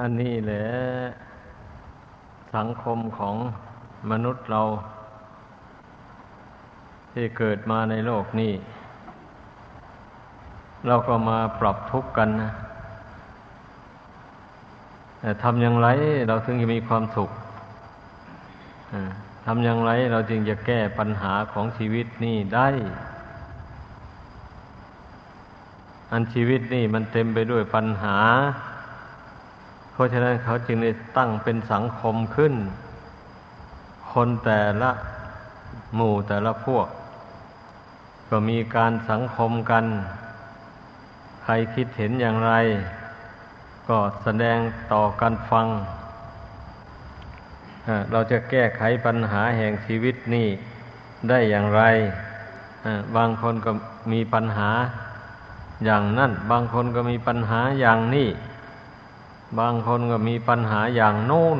อันนี้แหละสังคมของมนุษย์เรา ที่เกิดมาในโลกนี้ เราก็มาปรับทุกข์กันนะแต่ทำอย่างไรเราถึงจะมีความสุขทำอย่างไรเราจึงจะแก้ปัญหาของชีวิตนี่ได้ อันชีวิตนี่มันเต็มไปด้วยปัญหา ราะฉะนั้นเขาจึงได้ตั้งเป็นสังคมขึ้น คนแต่ละหมู่แต่ละพวก ก็มีการสังคมกัน ใครคิดเห็นอย่างไร ก็แสดงต่อกันฟัง เราจะแก้ไขปัญหาแห่งชีวิตนี่ได้อย่างไร บางคนก็มีปัญหาอย่างนั้น บางคนก็มีปัญหาอย่างนี้ บางคนก็มีปัญหาอย่างโน้น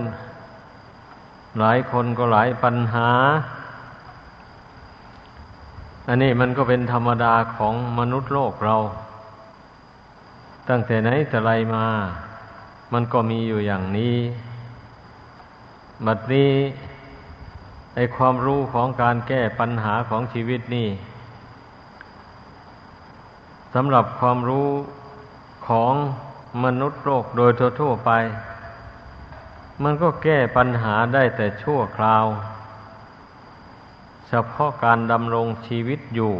หลายคนก็หลายปัญหา อันนี้มันก็เป็นธรรมดาของมนุษย์โลกเรา ตั้งแต่ไหนแต่ไรมา มันก็มีอยู่อย่างนี้ บัดนี้ไอความรู้ของการแก้ปัญหาของชีวิตนี่สำหรับความรู้ของ มนุษย์โลกโดยทั่วๆไป มันก็แก้ปัญหาได้แต่ชั่วคราว เฉพาะการดำรงชีวิตอยู่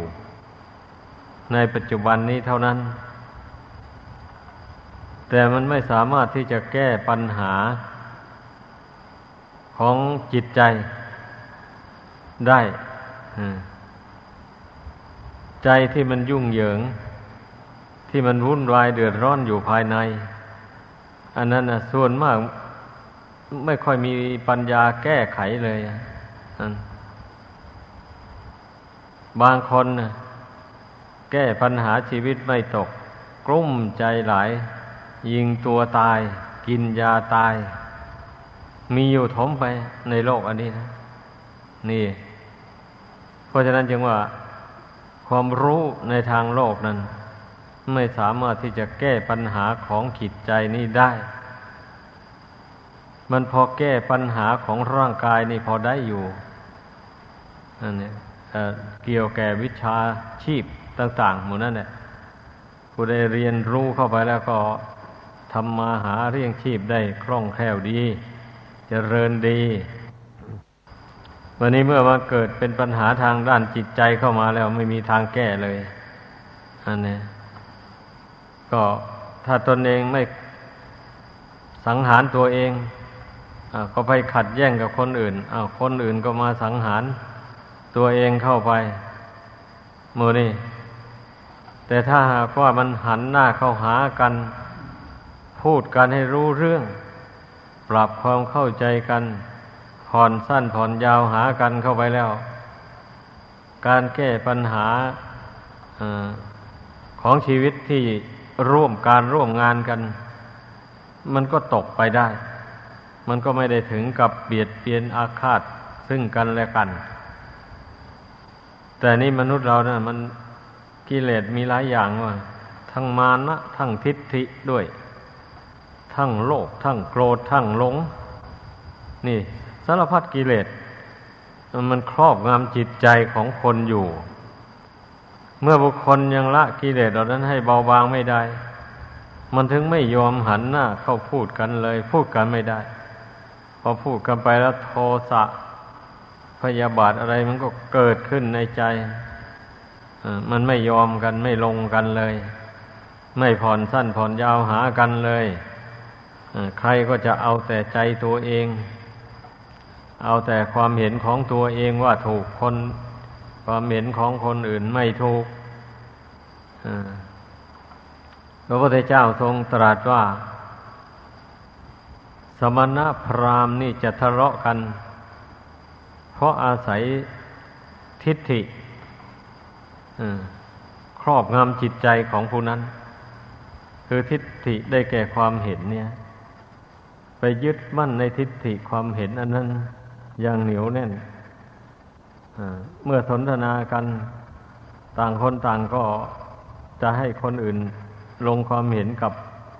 ในปัจจุบันนี้เท่านั้น แต่มันไม่สามารถที่จะแก้ปัญหา ของจิตใจได้ ใจที่มันยุ่งเหยิง ที่มันวุ่นวายเดือดร้อนอยู่ภายใน อันนั้นนะส่วนมาก ไม่ค่อยมีปัญญาแก้ไขเลยบางคนนะแก้ปัญหาชีวิตไม่ตก กลุ้มใจหลาย ยิงตัวตาย กินยาตาย มีอยู่ถมไปในโลกอันนี้นะ นี่ เพราะฉะนั้นจึงว่า ความรู้ในทางโลกนั้น ไม่สามารถที่จะแก้ปัญหาของขิดใจนี้ได้ มันพอแก้ปัญหาของร่างกายนี่พอได้อยู่นั่นเนี่ยเกี่ยวแก่วิชาชีพต่าง ๆ หมดนั่นแหละผู้ได้เรียนรู้เข้าไปแล้วก็ทำมาหาเรียงชีพได้คล่องแคล่วดีเจริญดี วันนี้เมื่อมาเกิดเป็นปัญหาทางด้านจิตใจเข้ามาแล้วไม่มีทางแก้เลยอันนี้ ก็ถ้าตนเองไม่สังหารตัวเองอก็ไปขัดแย้งกับคนอื่นอ้าวคนอื่นก็มาสังหารตัวเองเข้าไปมือนี่แต่ถ้าหากว่ามันหันหน้าเข้าหากัน พูดกันให้รู้เรื่อง ปรับความเข้าใจกันผ่อนสั้นผ่อนยาวหากันเข้าไปแล้ว การแก้ปัญหาอของชีวิตที่ ร่วมการร่วมงานกัน มันก็ตกไปได้ มันก็ไม่ได้ถึงกับเบียดเบียนอาฆาตซึ่งกันและกัน แต่นี่มนุษย์เรานะ่ะ มันกิเลสมีหลายอย่างว่า ทั้งมานะ ทั้งทิฏฐิด้วย ทั้งโลภทั้งโกรธทั้งหลง นี่สารพัดกิเลสมันครอบงำจิตใจของคนอยู่ เมื่อบุคคลยังละกิเลสเหล่านั้นให้เบาบางไม่ได้ มันถึงไม่ยอมหันหน้าเข้าพูดกันเลย พูดกันไม่ได้ พอพูดกันไปแล้วโทสะพยาบาทอะไรมันก็เกิดขึ้นในใจมันไม่ยอมกันไม่ลงกันเลย ไม่ผ่อนสั้นผ่อนยาวหากันเลยใครก็จะเอาแต่ใจตัวเอง เอาแต่ความเห็นของตัวเองว่าถูกคน ความเห็นของคนอื่นไม่ถูก พระพุทธเจ้าทรงตรัสว่า สมณะพราหมณ์นี่จะทะเลาะกัน เพราะอาศัยทิฏฐิครอบงำจิตใจของผู้นั้น คือทิฏฐิได้แก่ความเห็นเนี่ย ไปยึดมั่นในทิฏฐิความเห็นอันนั้น อย่างเหนียวแน่นเมื่อสนทนากัน ต่างคนต่างก็ จะให้คนอื่นลงความเห็นกับ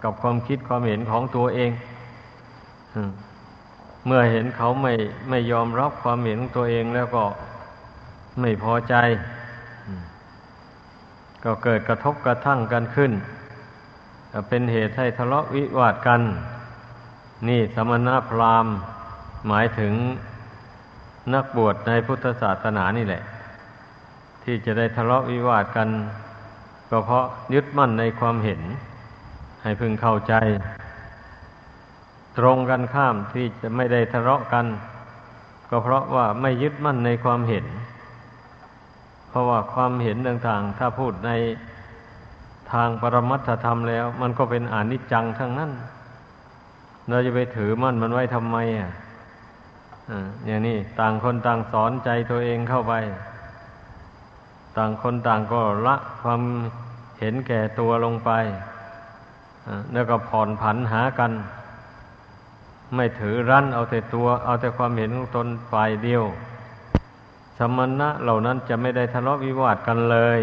กับความคิดความเห็นของตัวเองเมื่อเห็นเขาไม่ไม่ยอมรับความเห็นของตัวเองแล้วก็ไม่พอใจ ก็เกิดกระทบกระทั่งกันขึ้น เป็นเหตุให้ทะเลาะวิวาทกัน นี่สมณพราหมณ์หมายถึงนักบวชในพุทธศาสนานี่แหละ ที่จะได้ทะเลาะวิวาทกัน ก็เพราะยึดมั่นในความเห็น ให้พึงเข้าใจ ตรงกันข้ามที่จะไม่ได้ทะเลาะกัน ก็เพราะว่าไม่ยึดมั่นในความเห็น เพราะว่าความเห็นต่างๆ ถ้าพูดในทางปรมัตถธรรมแล้ว มันก็เป็นอนิจจังทั้งนั้น เราจะไปถือมั่นมันไว้ทำไมอะอย่างนี้ต่างคนต่างสอนใจตัวเองเข้าไป ต่างคนต่างก็ละความเห็นแก่ตัวลงไปแล้วก็ผ่อนผันหากัน ไม่ถือรั้นเอาแต่ตัว เอาแต่ความเห็นของตนฝ่ายเดียว สมณะเหล่านั้นจะไม่ได้ทะเลาะวิวาทกันเลย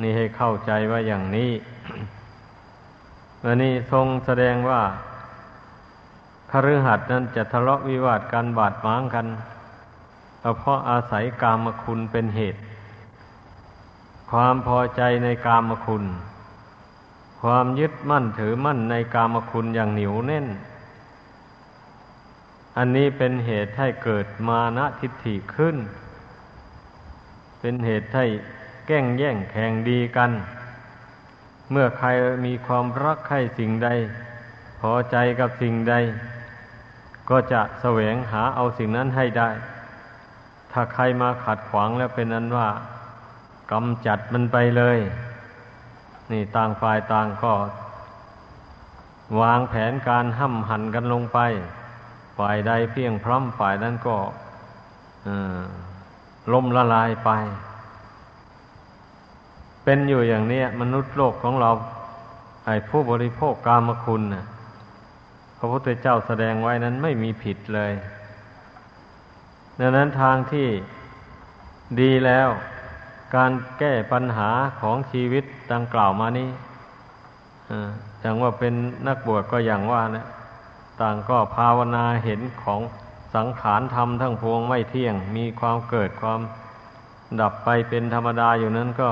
นี่ให้เข้าใจว่าอย่างนี้อันนี้ทรงแสดงว่าคฤหัสถ์นั้นจะทะเลาะวิวาทกันบาดหมางกันเพราะอาศัยกามคุณเป็นเหตุ ความพอใจในกามคุณ ความยึดมั่นถือมั่นในกามคุณอย่างเหนียวแน่น อันนี้เป็นเหตุให้เกิดมานะทิฏฐิขึ้น เป็นเหตุให้แก้งแย่งแข่งดีกัน เมื่อใครมีความรักใครสิ่งใด พอใจกับสิ่งใด ก็จะแสวงหาเอาสิ่งนั้นให้ได้ ถ้าใครมาขัดขวางแล้วเป็นนั้นว่า กำจัดมันไปเลย นี่ต่างฝ่ายต่างก็ วางแผนการห้ำหันกันลงไป ฝ่ายใดเพียงพร้อมฝ่ายนั้นก็ล่มละลายไป เป็นอยู่อย่างนี้มนุษย์โลกของเรา ไอ้ผู้บริโภคกามคุณนะพระพุทธเจ้าแสดงไว้นั้นไม่มีผิดเลยดังนั้นทางที่ดีแล้ว การแก้ปัญหาของชีวิตดังกล่าวมานี้อย่างว่าเป็นนักบวชก็อย่างว่านะต่างก็ภาวนาเห็นของสังขารธรรมทั้งพวงไม่เที่ยง มีความเกิดความดับไปเป็นธรรมดาอยู่นั้นก็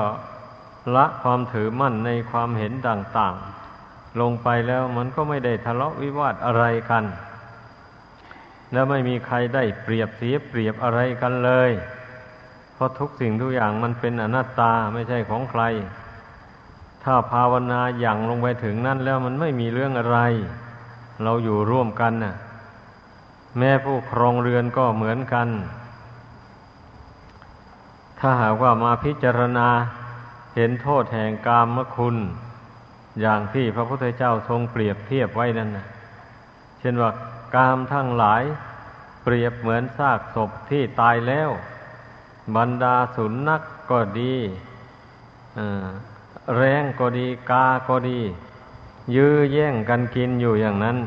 ละความถือมั่นในความเห็นต่างๆ ลงไปแล้วมันก็ไม่ได้ทะเลาะวิวาทอะไรกัน แล้วไม่มีใครได้เปรียบเสียเปรียบอะไรกันเลย เพราะทุกสิ่งทุกอย่างมันเป็นอนัตตาไม่ใช่ของใคร ถ้าภาวนาอย่างลงไปถึงนั่นแล้วมันไม่มีเรื่องอะไร เราอยู่ร่วมกันน่ะ แม่ผู้ครองเรือนก็เหมือนกัน ถ้าหากว่ามาพิจารณาเห็นโทษแห่งกามคุณ อย่างที่พระพุทธเจ้าทรงเปรียบเทียบไว้นั่นนะเช่นว่ากามทั้งหลายเปรียบเหมือนซากศพที่ตายแล้ว บรรดาสุนัขกก็ดีแรงก็ดี กาก็ดี ยื้อแย่งกันกินอยู่อย่างนั้น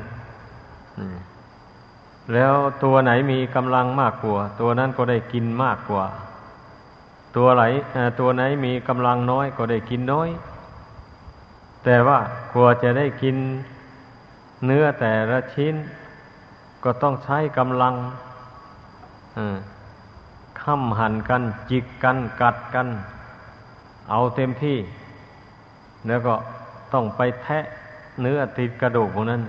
แล้วตัวไหนมีกำลังมากกว่า ตัวนั้นก็ได้กินมากกว่า ตัวไหนตัวไหนมีกำลังน้อยก็ได้กินน้อย แต่ว่ากลัวจะได้กินเนื้อแต่ละชิ้น ก็ต้องใช้กำลัง ค้ำหันกัน จิกกันกัดกัน เอาเต็มที่ แล้วก็ต้องไปแทะเนื้อติดกระดูกพวกนั้น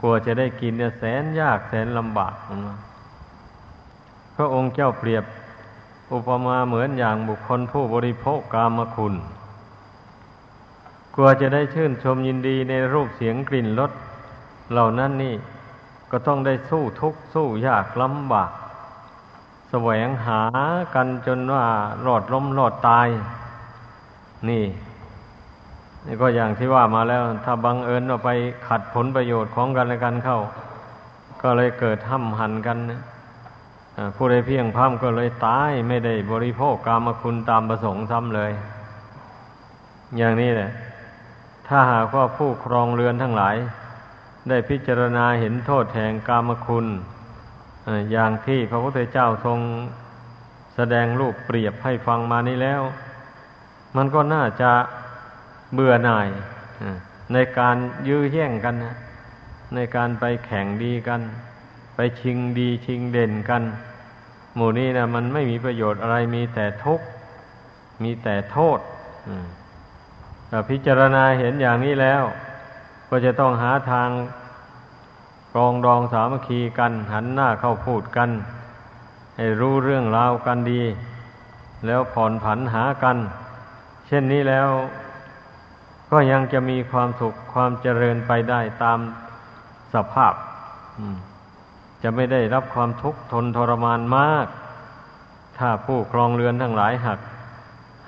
กลัวจะได้กินเนี่ยแสนยากแสนลำบากนพระองค์เจ้าเปรียบอุปมาเหมือนอย่างบุคคลผู้บริโภคกามคุณ กลัวจะได้ชื่นชมยินดีในรูปเสียงกลิ่นรสเหล่านั้นนี่ก็ต้องได้สู้ทุกข์สู้ยากลำบาก แสวงหากันจนว่ารอดล้มรอดตาย นี่ นี่ก็อย่างที่ว่ามาแล้ว ถ้าบังเอิญว่าไปขัดผลประโยชน์ของกันและกันเข้า ก็เลยเกิดห้ำหันกันนะผู้ใดเพียงพร้ำก็เลยตายไม่ได้บริโภคกามคุณตามประสงค์ซ้ำเลย อย่างนี้แหละ ถ้าหากว่าผู้ครองเรือนทั้งหลาย ได้พิจารณาเห็นโทษแห่งกามคุณ อย่างที่พระพุทธเจ้าทรงแสดงรูปเปรียบให้ฟังมานี้แล้ว มันก็น่าจะเบื่อหน่ายในการยื้อแย่งกันนะในการไปแข่งดีกัน ไปชิงดีชิงเด่นกัน หมู่นี้นะมันไม่มีประโยชน์อะไรมีแต่ทุกข์มีแต่โทษถ้าพิจารณาเห็นอย่างนี้แล้ว ก็จะต้องหาทาง กรองดองสามัคคีกัน หันหน้าเข้าพูดกัน ให้รู้เรื่องราวกันดี แล้วผ่อนผันหากัน เช่นนี้แล้ว ก็ยังจะมีความสุขความเจริญไปได้ตามสภาพจะไม่ได้รับความทุกข์ทนทรมานมาก ถ้าผู้ครองเรือนทั้งหลายหัก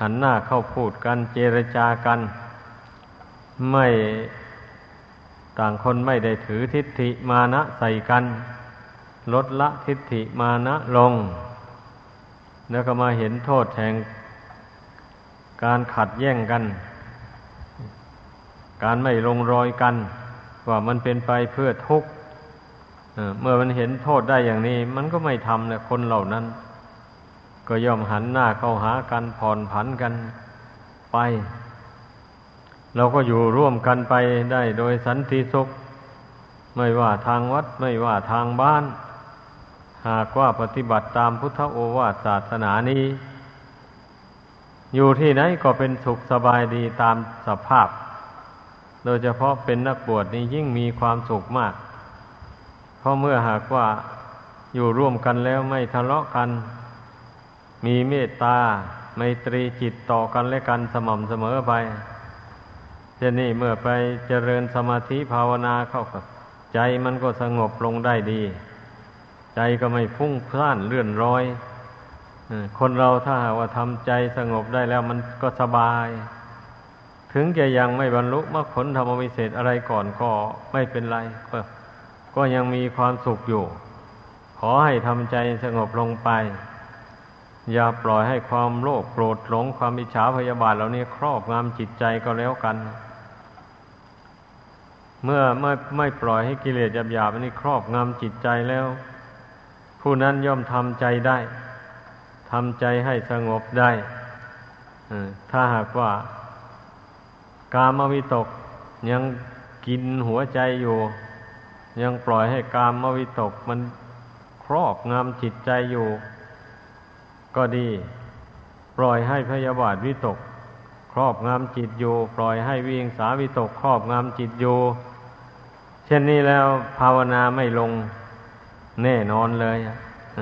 หันหน้าเข้าพูดกันเจรจากัน ไม่ ต่างคนไม่ได้ถือทิฏฐิมานะใส่กัน ลดละทิฏฐิมานะลง แล้วก็มาเห็นโทษแห่งการขัดแย้งกัน การไม่ลงรอยกัน ว่ามันเป็นไปเพื่อทุกข์เมื่อมันเห็นโทษได้อย่างนี้ มันก็ไม่ทำเนี่ยคนเหล่านั้น ก็ย่อมหันหน้าเข้าหากันผ่อนผันกันไป เราก็อยู่ร่วมกันไปได้โดยสันติสุข ไม่ว่าทางวัดไม่ว่าทางบ้าน หากว่าปฏิบัติตามพุทธโอวาทศาสนานี้ อยู่ที่ไหนก็เป็นสุขสบายดีตามสภาพ โดยเฉพาะเป็นนักบวชนี่ยิ่งมีความสุขมาก เพราะเมื่อหากว่าอยู่ร่วมกันแล้วไม่ทะเลาะกัน มีเมตตาไมตรีจิตต่อกันและกันสม่ำเสมอไป ช่นนี้เมื่อไปเจริญสมาธิภาวนาเข้าใจมันก็สงบลงได้ดี ใจก็ไม่ฟุ้งซ่านเลื่อนรอยคนเราถ้าหากว่าทำใจสงบได้แล้วมันก็สบาย ถึงจะยังไม่บรรลุมรรคผลธรรมวิเศษอะไรก่อนก็ไม่เป็นไรก็ก็ยังมีความสุขอยู่ ขอให้ทำใจสงบลงไป อย่าปล่อยให้ความโลภโกรธหลงความอิจฉาพยาบาทเหล่านี้ครอบงำจิตใจก็แล้วกัน เมื่อไม่ไม่ปล่อยให้กิเลสหยาบๆอันนี้ครอบงำจิตใจแล้ว ผู้นั้นย่อมทำใจได้ทำใจให้สงบได้ถ้าหากว่า กามวิตกยังกินหัวใจอยู่ ยังปล่อยให้กามวิตกมันครอบงำจิตใจอยู่ ก็ดี ปล่อยให้พยาบาทวิตก ครอบงำจิตอยู่ ปล่อยให้วิงสาวิตก ครอบงำจิตอยู่ ช่นนี้แล้วภาวนาไม่ลงแน่นอนเลยอ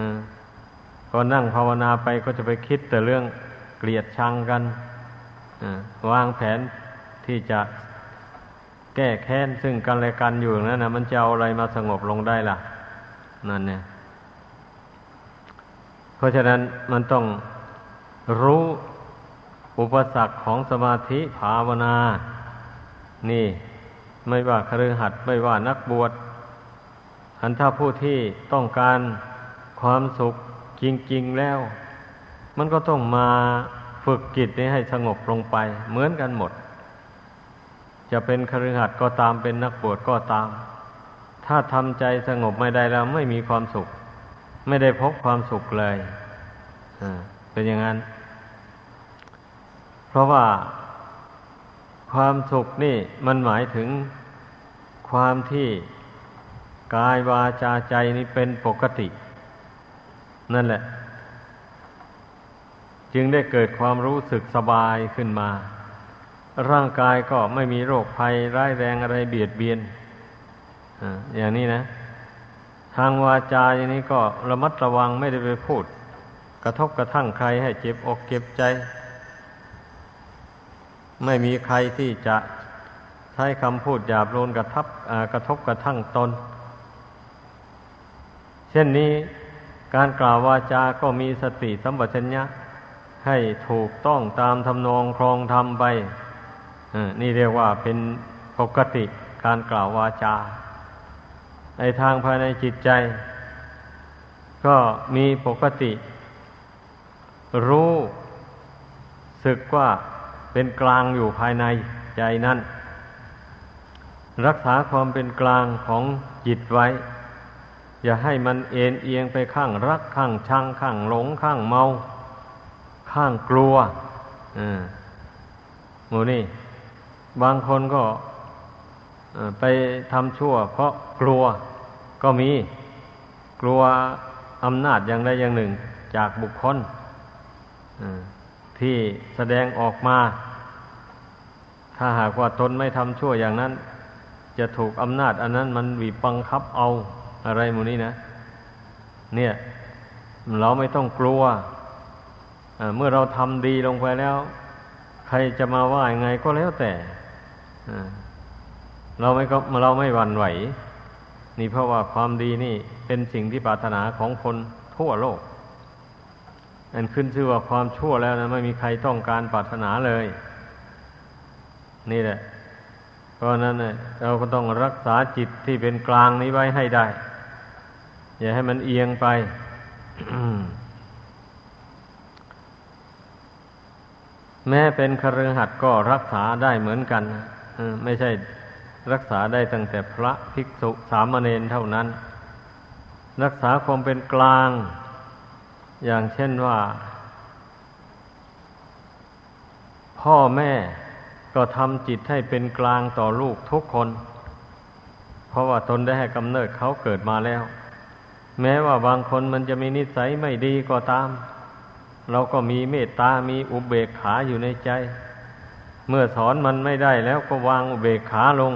ก็นั่งภาวนาไปก็จะไปคิดแต่เรื่องเกลียดชังกันวางแผนที่จะแก้แค้นซึ่งกันและกันอยู่นั่นนะมันจะเอาอะไรมาสงบลงได้ล่ะ นั่นเนี่ย เพราะฉะนั้นมันต้องรู้อุปสรรคของสมาธิภาวนา นี่ ไม่ว่าครือหัดไม่ว่านักบวชอันถ้าผู้ที่ต้องการความสุขจริง ๆแล้ว มันก็ต้องมาฝึกจิตนี้ให้สงบลงไป เหมือนกันหมด จะเป็นครือหัดก็ตามเป็นนักบวชก็ตาม ถ้าทำใจสงบไม่ได้แล้วไม่มีความสุข ไม่ได้พบความสุขเลยเป็นอย่างนั้น เพราะว่า ความสุขนี่มันหมายถึงความที่กายวาจาใจนี้เป็นปกติ นั่นแหละ จึงได้เกิดความรู้สึกสบายขึ้นมา ร่างกายก็ไม่มีโรคภัยร้ายแรงอะไรเบียดเบียนอย่างนี้นะ ทางวาจาอย่างนี้ก็ระมัดระวังไม่ได้ไปพูด กระทบกระทั่งใครให้เจ็บอกเก็บใจ ไม่มีใครที่จะใช้คำพูดหยาบโลนกระทับกระทบกระทั่งตน เช่นนี้การกล่าววาจาก็มีสติสัมปชัญญะให้ถูกต้องตามทำนองครองธรรมไปนี่เรียกว่าเป็นปกติการกล่าววาจา ในทางภายในจิตใจ ก็มีปกติ รู้สึกว่า เป็นกลางอยู่ภายในใจนั้น รักษาความเป็นกลางของจิตไว้ อย่าให้มันเอ็นเอียงไปข้างรักข้างชังข้างหลงข้างเมา ข้างกลัวอืมหมูนี่ บางคนก็ไปทำชั่ว เพราะกลัวก็มีกลัวอำนาจอย่างใดอย่างหนึ่ง จากบุคคล ที่แสดงออกมา ถ้าหากว่าตนไม่ทำชั่วอย่างนั้น จะถูกอำนาจ อันนั้นมันบีบบังคับเอาอะไรหมูนี้นะ เนี่ย เราไม่ต้องกลัวเมื่อเราทำดีลงไปแล้ว ใครจะมาว่ายังไงก็แล้วแต่เราไม่ก็เราไม่หวั่นไหว นี่เพราะว่าความดีนี่เป็นสิ่งที่ปรารถนาของคนทั่วโลก อันขึ้นชื่อว่าความชั่วแล้วนะไม่มีใครต้องการปรารถนาเลย นี่แหละ เพราะนั้นเนี่ยเราก็ต้องรักษาจิตที่เป็นกลางนี้ไว้ให้ได้ อย่าให้มันเอียงไปแม้เป็นคฤหัสถ์ก็รักษาได้เหมือนกันไม่ใช่รักษาได้ตั้งแต่พระภิกษุสามเณรเท่านั้น รักษาความเป็นกลาง อย่างเช่นว่า พ่อแม่ก็ทำจิตให้เป็นกลางต่อลูกทุกคน เพราะว่าตนได้ให้กำเนิดเขาเกิดมาแล้ว แม้ว่าบางคนมันจะมีนิสัยไม่ดีก็ตาม เราก็มีเมตตา มีอุเบกขาอยู่ในใจ เมื่อสอนมันไม่ได้แล้วก็วางอุเบกขาลง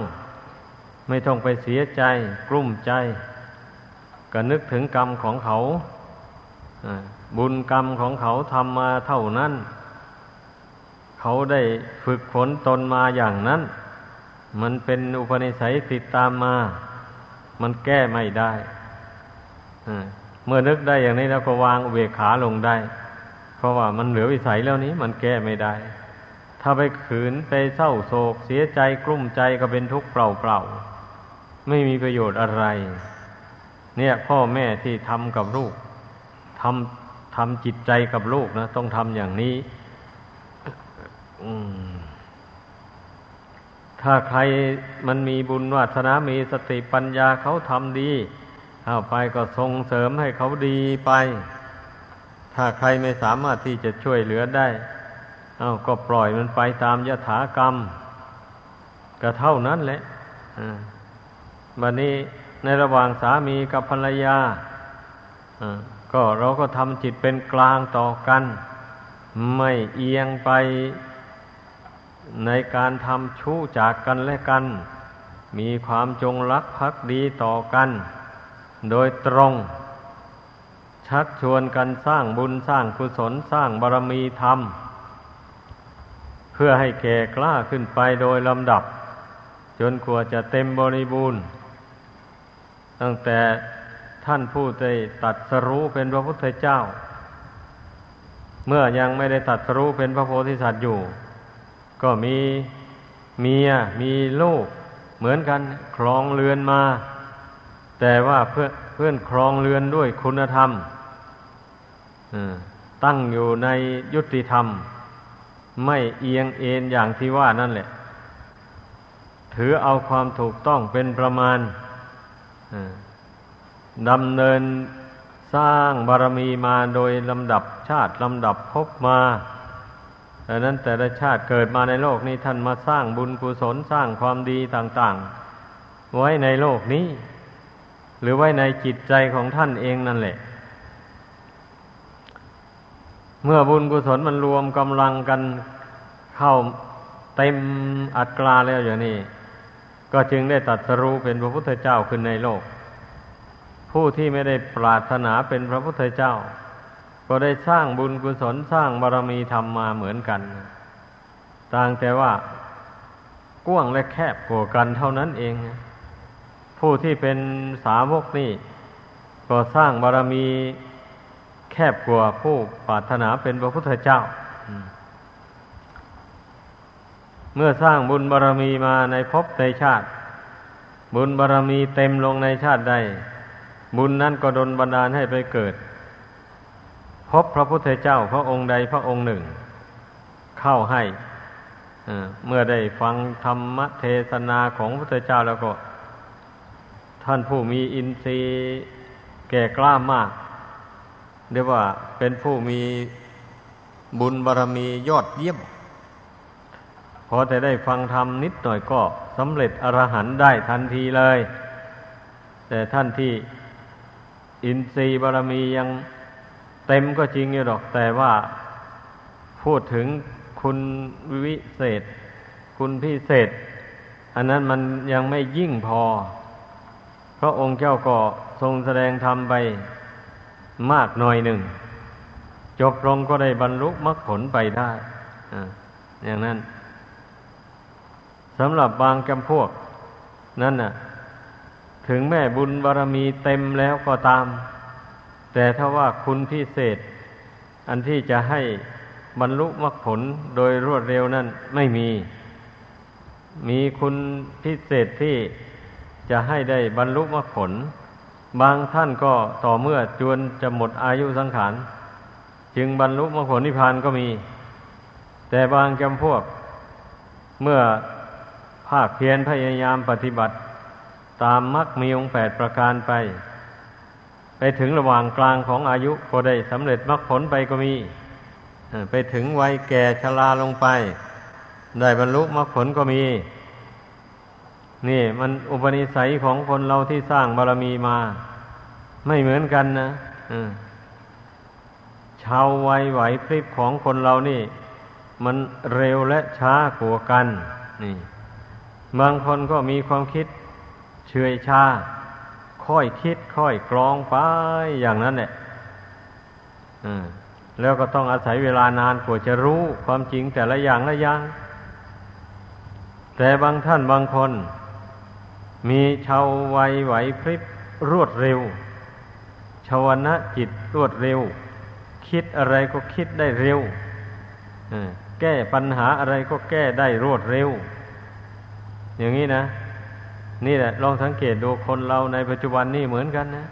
ไม่ต้องไปเสียใจ กลุ้มใจ ก็นึกถึงกรรมของเขา บุญกรรมของเขาทำมาเท่านั้น เขาได้ฝึกฝนตนมาอย่างนั้น มันเป็นอุปนิสัยติดตามมา มันแก้ไม่ได้เมื่อนึกได้อย่างนี้แล้วก็วางเบกขาลงได้ เพราะว่ามันเหลือวิสัยแล้วนี้ มันแก้ไม่ได้ ถ้าไปขืนไปเศร้าโศก เสียใจกลุ้มใจก็เป็นทุกข์เปล่าๆไม่มีประโยชน์อะไร เนี่ยพ่อแม่ที่ทำกับลูกำทำจิตใจกับลูกนะ ต้องทำอย่างนี้ถ้าใครมันมีบุญวาสนา มีสติปัญญาเขาทำดีเข้าไปก็ส่งเสริมให้เขาดีไป ถ้าใครไม่สามารถที่จะช่วยเหลือได้ เอาก็ปล่อยมันไปตามยถากรรม ก็เท่านั้นแหละบันนี้ในระหว่างสามีกับภรรยา ก็เราก็ทำจิตเป็นกลางต่อกัน ไม่เอียงไปในการทำชู้จากกันและกัน มีความจงรักภักดีต่อกัน โดยตรง ชักชวนกันสร้างบุญสร้างกุศลสร้างบารมีธรรม เพื่อให้แก่กล้าขึ้นไปโดยลำดับ จนกว่าจะเต็มบริบูรณ์ ตั้งแต่ ท่านผู้ได้ตัดสรู้เป็นพระพุทธเจ้า เมื่อยังไม่ได้ตัดสรู้เป็นพระโพธิสัตว์อยู่ ก็มีเมียมีลูก เหมือนกันครองเรือนมา แต่ว่าเพื่อเพื่อนครองเรือนด้วยคุณธรรมตั้งอยู่ในยุติธรรม ไม่เอียงเอ็นอย่างที่ว่านั่นแหละ ถือเอาความถูกต้องเป็นประมาณ ดำเนินสร้างบารมีมาโดยลำดับชาติลำดับพบมาดังนั้นแต่ละชาติเกิดมาในโลกนี้ท่านมาสร้างบุญกุศลสร้างความดีต่าง ๆ ไว้ในโลกนี้ หรือไว้ในจิตใจของท่านเองนั่นแหละ เมื่อบุญกุศลมันรวมกำลังกันเข้าเต็มอัตราแล้วอย่างนี้ ก็จึงได้ตัดสรู้เป็นพระพุทธเจ้าขึ้นในโลก ผู้ที่ไม่ได้ปรารถนาเป็นพระพุทธเจ้า ก็ได้สร้างบุญกุศลสร้างบารมีธรรมมาเหมือนกัน ต่างแต่ว่ากว้างและแคบกว่ากันเท่านั้นเอง ผู้ที่เป็นสาวกนี่ ก็สร้างบารมีแคบกว่าผู้ปรารถนาเป็นพระพุทธเจ้า เมื่อสร้างบุญบารมีมาในภพในชาติ บุญบารรมีเต็มลงในชาติใด บุญนั้นก็ดลบันดาลให้ไปเกิด พบพระพุทธเจ้าพระองค์ใดพระองค์หนึ่ง เข้าให้เมื่อได้ฟังธรรมเทศนาของพระพุทธเจ้าแล้วก็ ท่านผู้มีอินทรีย์แก่กล้ามากเรียกว่าเป็นผู้มีบุญบารรมียอดเยี่ยมพออแต่ได้ฟังธรรมนิดหน่อยก็สำเร็จอรหันต์ได้ทันทีเลย แต่ท่านที่ อินทรีย์บารมียังเต็มก็จริงอยู่หรอกแต่ว่าพูดถึงคุณวิเศษ คุณพิเศษ อันนั้นมันยังไม่ยิ่งพอ เพราะองค์เจ้าก็ทรงแสดงธรรมไปมากหน่อยหนึ่ง จบลงก็ได้บรรลุมรรคผลไปได้อย่างนั้นสำหรับบางจำพวก นั่นน่ะ ถึงแม่บุญบารมีเต็มแล้วก็ตาม แต่ถ้าว่าคุณพิเศษ อันที่จะให้บรรลุมรรคผลโดยรวดเร็วนั้นไม่มี มีคุณพิเศษที่จะให้ได้บรรลุมรรคผล บางท่านก็ต่อเมื่อจวนจะหมดอายุสังขาร จึงบรรลุมรรคผลนิพพานก็มี แต่บางจำพวกเมื่อภาคเพียรพยายามปฏิบัติ ตามมรรคมีองค์แปดประการไป ไปถึงระหว่างกลางของอายุก็ได้สำเร็จมรรคผลไปก็มี ไปถึงวัยแก่ชราลงไป ได้บรรลุมรรคผลก็มี นี่มันอุปนิสัยของคนเราที่สร้างบารมีมา ไม่เหมือนกันนะชาววัยไหวพริบของคนเรานี่ มันเร็วและช้ากว่ากัน นี่ บางคนก็มีความคิด เฉยชา ค่อยคิดค่อยกรองไปอย่างนั้นแหละแล้วก็ต้องอาศัยเวลานานกว่าจะรู้ความจริงแต่ละอย่างละอย่าง แต่บางท่านบางคน มีชาววัยไหวพริบรวดเร็ว ชาวนะจิตรวดเร็ว คิดอะไรก็คิดได้เร็วแก้ปัญหาอะไรก็แก้ได้รวดเร็ว อย่างนี้นะ นี่แหละ ลองสังเกตดูคนเราในปัจจุบันนี่เหมือนกันนะ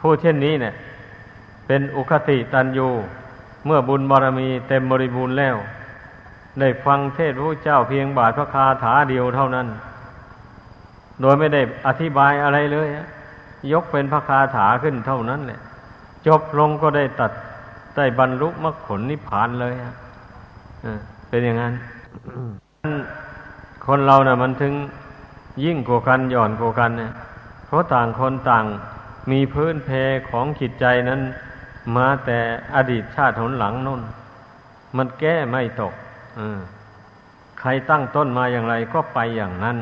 ผู้เช่นนี้เนี่ย เป็นอุคติตันยูเมื่อบุญบารมีเต็มบริบูรณ์แล้ว ได้ฟังเทศพระเจ้าเพียงบาทพระคาถาเดียวเท่านั้น โดยไม่ได้อธิบายอะไรเลยยกเป็นพระคาถาขึ้นเท่านั้นแหละจบลงก็ได้ตัดได้บรรลุมรรคผลนิพพานเลยเป็นอย่างนั้น คนเรานะ่ะ มันถึงยิ่งกว่ากันหย่อนกว่ากันเนี่ย เพราะต่างคนต่างมีพื้นเพของจิตใจนั้น มาแต่อดีตชาติหนหลังนู่น มันแก้ไม่ตกอใครตั้งต้นมาอย่างไรก็ไปอย่างนั้น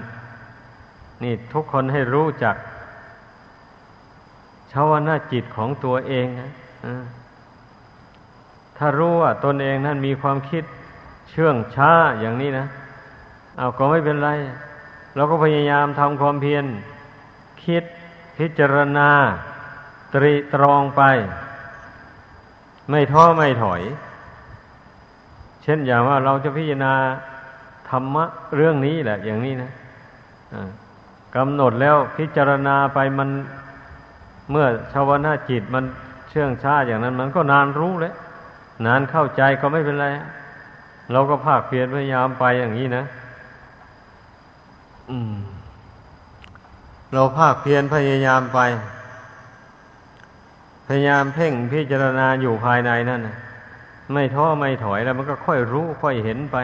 นี่ทุกคนให้รู้จักชาวนาจิตของตัวเองนะถ้ารู้ว่าตนเองนั้นมีความคิดเชื่องช้าอย่างนี้นะ เอาก็ไม่เป็นไร เราก็พยายามทำความเพียร คิดพิจารณา ตรีตรองไป ไม่ท้อไม่ถอย เช่นอย่างว่าเราจะพิจารณาธรรมะเรื่องนี้แหละ อย่างนี้นะกำหนดแล้วพิจารณาไปมันเมื่อชาวนาจิตมันเชื่องช้าอย่างนั้น มันก็นานรู้เลยนานเข้าใจก็ไม่เป็นไร เราก็ภาคเพียรพยายามไปอย่างนี้นะ เราภาคเพียรพยายามไป พยายามเพ่งพิจารณาอยู่ภายในนั่นไม่ท้อไม่ถอยแล้วมันก็ค่อยรู้ค่อยเห็นไป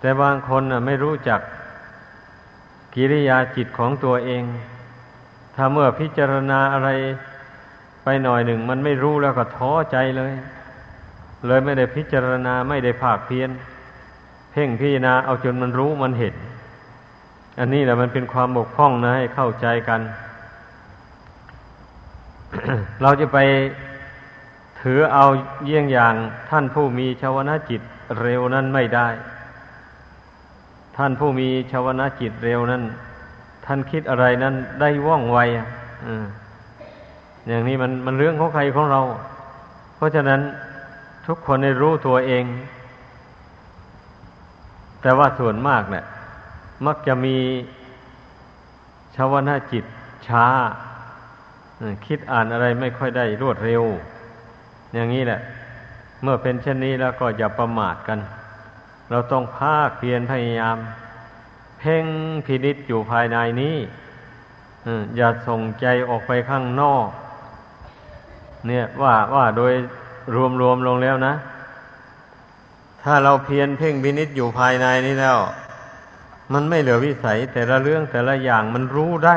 แต่บางคนน่ะไม่รู้จักกิริยาจิตของตัวเอง ถ้าเมื่อพิจารณาอะไรไปหน่อยหนึ่ง มันไม่รู้แล้วก็ท้อใจเลย เลยไม่ได้พิจารณาไม่ได้ภาคเพียรเพ่งพิจารณาเอาจนมันรู้มันเห็น อันนี้แหละมันเป็นความบกพร่องนะให้เข้าใจกัน เราจะไปถือเอาเยี่ยงอย่างท่านผู้มีชาวนาจิตเร็วนั้นไม่ได้ ท่านผู้มีชาวนาจิตเร็วนั้น ท่านคิดอะไรนั้นได้ว่องไวออย่างนี้มันมันเรื่องของใครของเรา เพราะฉะนั้นทุกคนได้รู้ตัวเอง แต่ว่าส่วนมากเนี่ย มักจะมีชาวนาจิตช้า คิดอ่านอะไรไม่ค่อยได้รวดเร็ว อย่างนี้แหละ เมื่อเป็นเช่นนี้แล้วก็อย่าประมาทกัน เราต้องภาคเพียรพยายาม เพ่งพินิษอยู่ภายในนี้อย่าส่งใจออกไปข้างนอก เนี่ยว่าว่าโดยรวมๆลงแล้วนะ ถ้าเราเพียรเพ่งพินิษอยู่ภายในนี้แล้ว มันไม่เหลือวิสัยแต่ละเรื่องแต่ละอย่างมันรู้ได้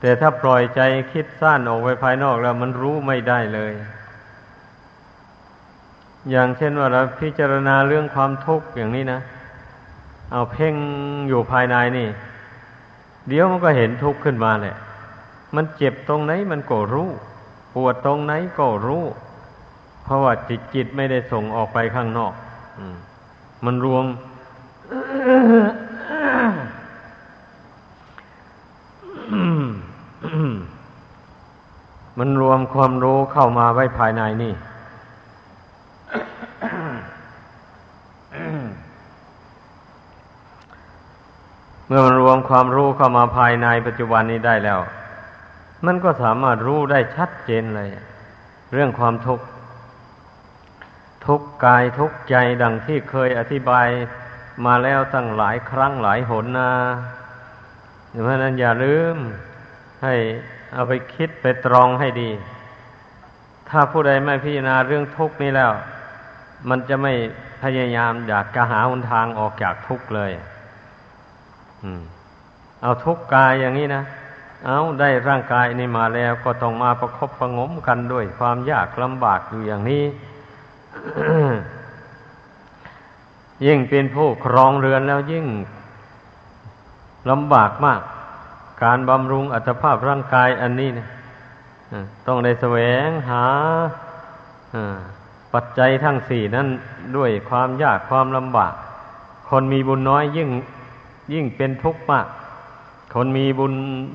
แต่ถ้าปล่อยใจคิดสั้นออกไปภายนอกแล้วมันรู้ไม่ได้เลย อย่างเช่นว่าเราพิจารณาเรื่องความทุกข์อย่างนี้นะ เอาเพ่งอยู่ภายในนี่ เดี๋ยวมันก็เห็นทุกข์ขึ้นมาแหละ มันเจ็บตรงไหนมันก็รู้ ปวดตรงไหนก็รู้ เพราะว่าจิตจิตไม่ได้ส่งออกไปข้างนอก มันรวม มันรวมความรู้เข้ามาไว้ภายในนี่ เมื่อมันรวมความรู้เข้ามาภายในปัจจุบันนี้ได้แล้ว มันก็สามารถรู้ได้ชัดเจนเลย เรื่องความทุกข์ ทุกกายทุกใจดังที่เคยอธิบาย มาแล้วตั้งหลายครั้งหลายหนนะเพราะนั้นอย่าลืมให้เอาไปคิดไปตรองให้ดี ถ้าผู้ใดไม่พิจารณาเรื่องทุกข์นี้แล้ว มันจะไม่พยายามอยากกระหาหนทางออกจากทุกข์เลยเอาทุกกายอย่างนี้นะ เอาได้ร่างกายนี้มาแล้ว ก็ต้องมาประคบประงมกันด้วยความยากลำบากอยู่อย่างนี้ ยิ่งเป็นผู้ครองเรือนแล้วยิ่งลำบากมาก การบำรุงอัตภาพร่างกายอันนี้เนี่ยต้องได้แสวงหาปัจจัยทั้งสี่นั้นด้วยความยากความลำบาก คนมีบุญน้อยยิ่งยิ่งเป็นทุกข์มาก คนมีบุญ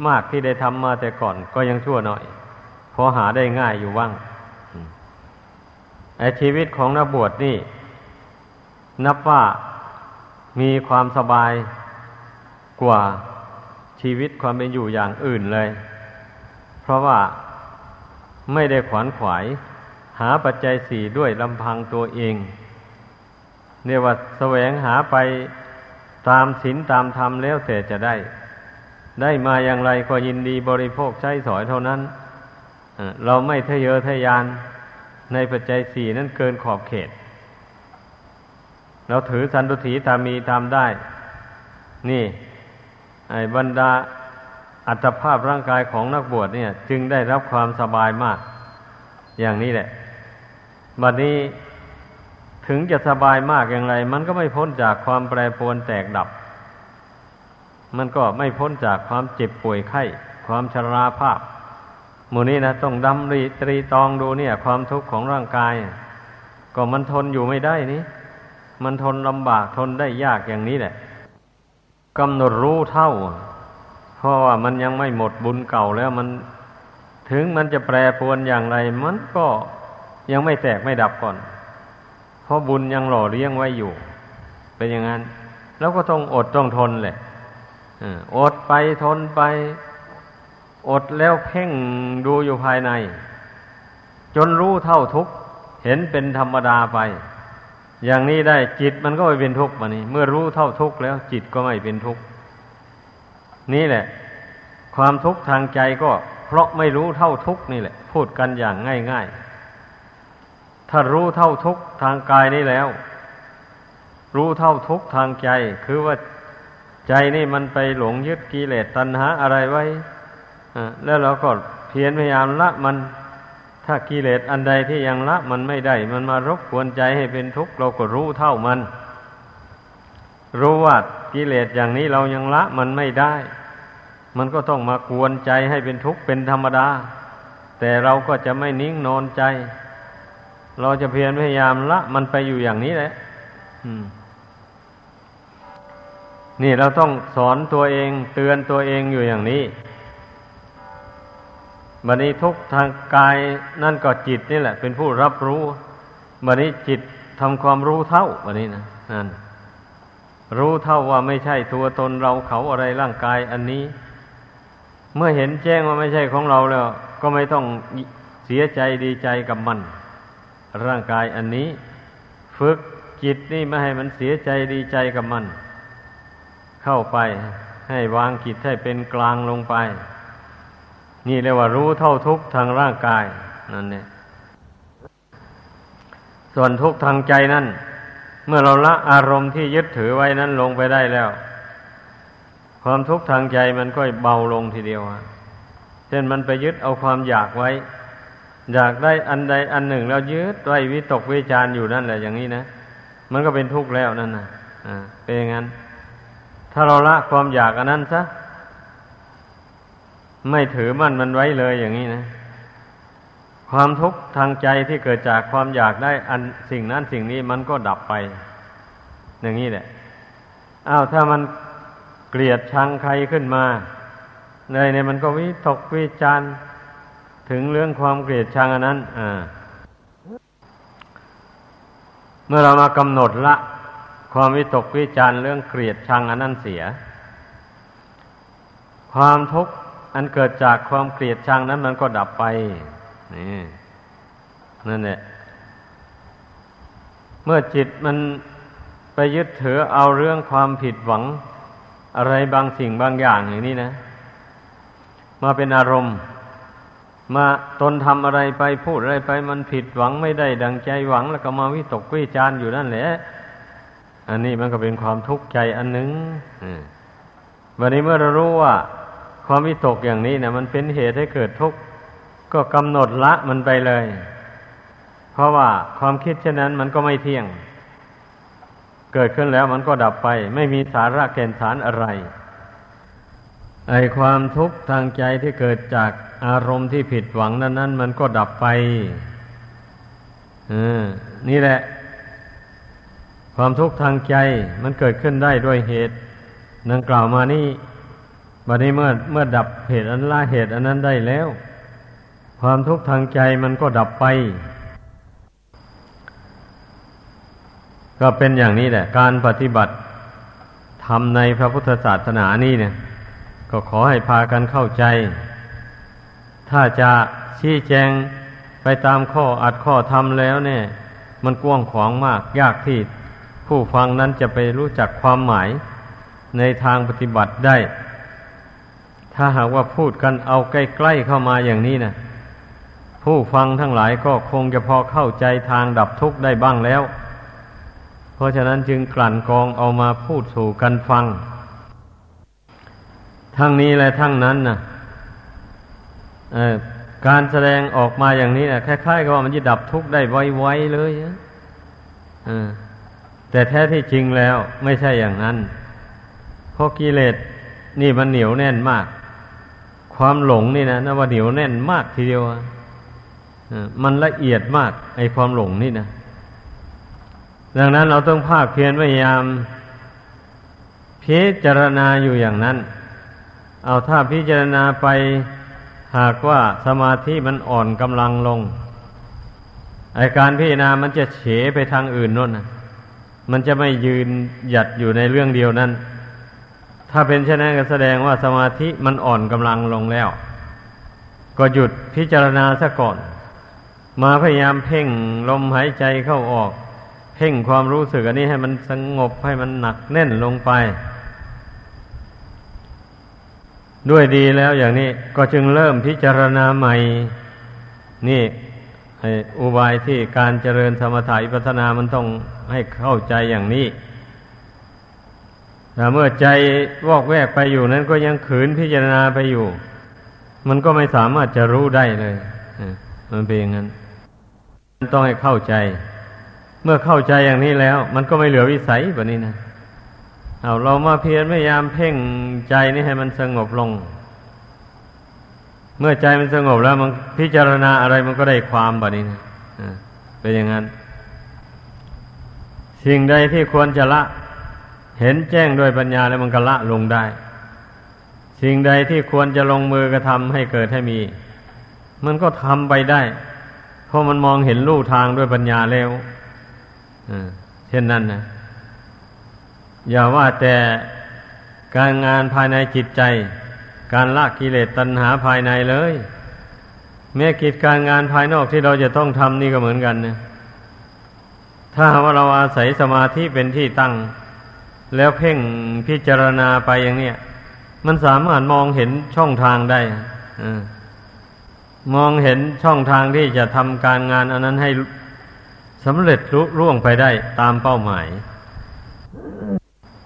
มากที่ได้ทำมาแต่ก่อนก็ยังชั่วหน่อย พอหาได้ง่ายอยู่ว่างไอชีวิตของนักบวชนี่ นับว่ามีความสบายกว่าชีวิตความเป็นอยู่อย่างอื่นเลย เพราะว่าไม่ได้ขวนขวาย หาปัจจัยสี่ด้วยลำพังตัวเองเรียกว่าแสวงหาไปตามศีลตามธรรมแล้วแต่จะได้ ได้มาอย่างไรก็ยินดีบริโภคใช้สอยเท่านั้น เราไม่ทะเยอทะยานในปัจจัยสี่นั้นเกินขอบเขต เราถือสันตุถีตามีตามได้ นี่ไอ้บรรดาอัตภาพร่างกายของนักบวชเนี่ย จึงได้รับความสบายมาก อย่างนี้แหละบัดนี้ถึงจะสบายมากอย่างไร มันก็ไม่พ้นจากความแปรปรวนแตกดับ มันก็ไม่พ้นจากความเจ็บป่วยไข้ ความชราภาพมูนี้นะต้องดำรีตรีตองดูเนี่ย ความทุกข์ของร่างกาย ก็มันทนอยู่ไม่ได้นี่ มันทนลำบากทนได้ยากอย่างนี้แหละกำหนดรู้เท่า เพราะว่ามันยังไม่หมดบุญเก่าแล้วมันถึงมันจะแปรปรวนอย่างไร มันก็ยังไม่แตกไม่ดับก่อน เพราะบุญยังหล่อเลี้ยงไว้อยู่ เป็นอย่างนั้น แล้วก็ต้องอดต้องทนแหละอดไปทนไป อดแล้วเพ่งดูอยู่ภายใน จนรู้เท่าทุกเห็นเป็นธรรมดาไป อย่างนี้ได้จิตมันก็ไม่เป็นทุกข์มานี่เมื่อรู้เท่าทุกข์แล้ว จิตก็ไม่เป็นทุกข์นี่แหละ ความทุกข์ทางใจก็ เพราะไม่รู้เท่าทุกข์นี่แหละ พูดกันอย่างง่ายๆ ถ้ารู้เท่าทุกข์ทางกายนี่แล้ว รู้เท่าทุกข์ทางใจ คือว่าใจนี่มันไปหลงยึดกิเลสตัณหาอะไรไว้แล้วเราก็เพียรพยายามละมัน ถ้ากิเลสอันใดที่ยังละมันไม่ได้ มันมารบกวนใจให้เป็นทุกข์เราก็รู้เท่ามัน รู้ว่ากิเลสอย่างนี้เรายังละมันไม่ได้ มันก็ต้องมากวนใจให้เป็นทุกข์เป็นธรรมดา แต่เราก็จะไม่นิ่งนอนใจ เราจะเพียรพยายามละ มันไปอยู่อย่างนี้แหละนี่เราต้องสอนตัวเองเตือนตัวเองอยู่อย่างนี้ บันนี้ทุกทางกายนั่นก็จิตนี่แหละ เป็นผู้รับรู้บันนี้จิตทำความรู้เท่าบันนี้นะนั่นรู้เท่าว่าไม่ใช่ตัวตนเราเขาอะไรร่างกายอันนี้ เมื่อเห็นแจ้งว่าไม่ใช่ของเราแล้ว ก็ไม่ต้องเสียใจดีใจกับมัน ร่างกายอันนี้ ฝึกจิตนี่ไม่ให้มันเสียใจดีใจกับมัน เข้าไปให้วางจิตให้เป็นกลางลงไป นี่เรียกว่ารู้เท่าทุกทางร่างกายนั่นเนี่ยส่วนทุกทางใจนั่น เมื่อเราละอารมณ์ที่ยึดถือไว้นั้นลงไปได้แล้ว ความทุกข์ทางใจมันก็เบาลงทีเดียวเช่นมันไปยึดเอาความอยากไว้ อยากได้อันใดอันหนึ่ง แล้วยึดไว้วิตกวิจารอยู่นั่นแหละอย่างนี้นะมันก็เป็นทุกข์แล้วนั่นนะอ่าเป็นอย่างนั้น ถ้าเราละความอยากอันนั้นซะ ไม่ถือมั่นมันไว้เลยอย่างนี้นะ ความทุกข์ทางใจที่เกิดจากความอยากได้อันสิ่งนั้นสิ่งนี้มันก็ดับไป อย่างนี้แหละอ้าวถ้ามันเกลียดชังใครขึ้นมาในเนี่ยมันก็วิตกวิจารถึงเรื่องความเกลียดชังอันนั้น อ่า เมื่อเรามากำหนดละ ความวิตกวิจารเรื่องเกลียดชังอันนั้นเสีย ความทุกข์ อันเกิดจากความเกลียดชังนั้นมันก็ดับไป นี่นั่นแหละ เมื่อจิตมันไปยึดถือเอาเรื่องความผิดหวัง อะไรบางสิ่งบางอย่างอย่างนี้นะ มาเป็นอารมณ์ มาตนทำอะไรไปพูดอะไรไป มันผิดหวังไม่ได้ดังใจหวัง แล้วก็มาวิตกวิจารอยู่นั่นแหละ อันนี้มันก็เป็นความทุกข์ใจอันหนึ่งวันนี้เมื่อเรารู้ว่า ความวิตกอย่างนี้เนะมันเป็นเหตุให้เกิดทุกข์ก็กำหนดละมันไปเลย เพราะว่าความคิดเช่นนั้นมันก็ไม่เที่ยง เกิดขึ้นแล้วมันก็ดับไป ไม่มีสาระแก่นสารอะไร ไอความทุกข์ทางใจที่เกิดจากอารมณ์ที่ผิดหวังนั้นนั้นมันก็ดับไปอนี่แหละ ความทุกข์ทางใจมันเกิดขึ้นได้ด้วยเหตุดังกล่าวมานี่ บัดนี้เมื่อเมื่อดับเหตุอันละเหตุอันนั้นได้แล้ว ความทุกข์ทางใจมันก็ดับไป ก็เป็นอย่างนี้แหละ การปฏิบัติทำในพระพุทธศาสนานี่เนี่ย ก็ขอให้พากันเข้าใจ ถ้าจะชี้แจงไปตามข้ออัดข้อทำแล้วเนี่ย มันกว้างขวางมาก ยากที่ผู้ฟังนั้นจะไปรู้จักความหมายในทางปฏิบัติได้ ถ้าหากว่าพูดกันเอาใกล้ๆเข้ามาอย่างนี้นะผู้ฟังทั้งหลายก็คงจะพอเข้าใจทางดับทุกข์ได้บ้างแล้ว เพราะฉะนั้นจึงกลั่นกองเอามาพูดสู่กันฟัง ทั้งนี้และทั้งนั้นนะการแสดงออกมาอย่างนี้นะคล้ายๆกับว่ามันจะดับทุกข์ได้ไวๆเลยแต่แท้ที่จริงแล้วไม่ใช่อย่างนั้นเพราะกิเลสนี่มันเหนียวแน่นมาก ความหลงนี่นะนว่าเหนียวแน่นมากทีเดียวมันละเอียดมาก ไอความหลงนี่นะดังนั้นเราต้องภาคเพียรพยายาม พิจารณาอยู่อย่างนั้น เอาถ้าพิจารณาไปหากว่าสมาธิมันอ่อนกำลังลงไอการพิจารณามันจะเฉไปทางอื่นนั่นนะมันจะไม่ยืนหยัดอยู่ในเรื่องเดียวนั้น ถ้าเป็นเช่นนั้นก็แสดงว่าสมาธิมันอ่อนกำลังลงแล้ว ก็หยุดพิจารณาซะก่อน มาพยายามเพ่งลมหายใจเข้าออก เพ่งความรู้สึกอันนี้ให้มันสงบให้มันหนักแน่นลงไป ด้วยดีแล้วอย่างนี้ก็จึงเริ่มพิจารณาใหม่ นี่อุบายที่การเจริญสมถะอิปัสนามันต้องให้เข้าใจอย่างนี้ เมื่อใจวอกแวกไปอยู่นั้นก็ยังขืนพิจารณาไปอยู่ มันก็ไม่สามารถจะรู้ได้เลยมันเป็นอย่างนั้นต้องให้เข้าใจ เมื่อเข้าใจอย่างนี้แล้ว มันก็ไม่เหลือวิสัยแบบนี้นะเอาเรามาเพียรพยายามเพ่งใจนี่ให้มันสงบลง เมื่อใจมันสงบแล้ว มันพิจารณาอะไรมันก็ได้ความแบบนี้นะเป็นอย่างนั้น สิ่งใดที่ควรจะละ เห็นแจ้งด้วยปัญญาแล้วมันก็ละลงได้ สิ่งใดที่ควรจะลงมือกระทำให้เกิดให้มี มันก็ทำไปได้ เพราะมันมองเห็นลู่ทางด้วยปัญญาแล้วเช่นนั้นนะอย่าว่าแต่การงานภายในจิตใจ การละกิเลสตัณหาภายในเลย แม้กิจการงานภายนอกที่เราจะต้องทำนี่ก็เหมือนกันนะถ้าว่าเราอาศัยสมาธิเป็นที่ตั้ง แล้วเพ่งพิจารณาไปอย่างเนี้ยมันสามารถมองเห็นช่องทางได้อมองเห็นช่องทางที่จะทำการงานอันนั้นให้สำเร็จรุร่วงไปได้ตามเป้าหมาย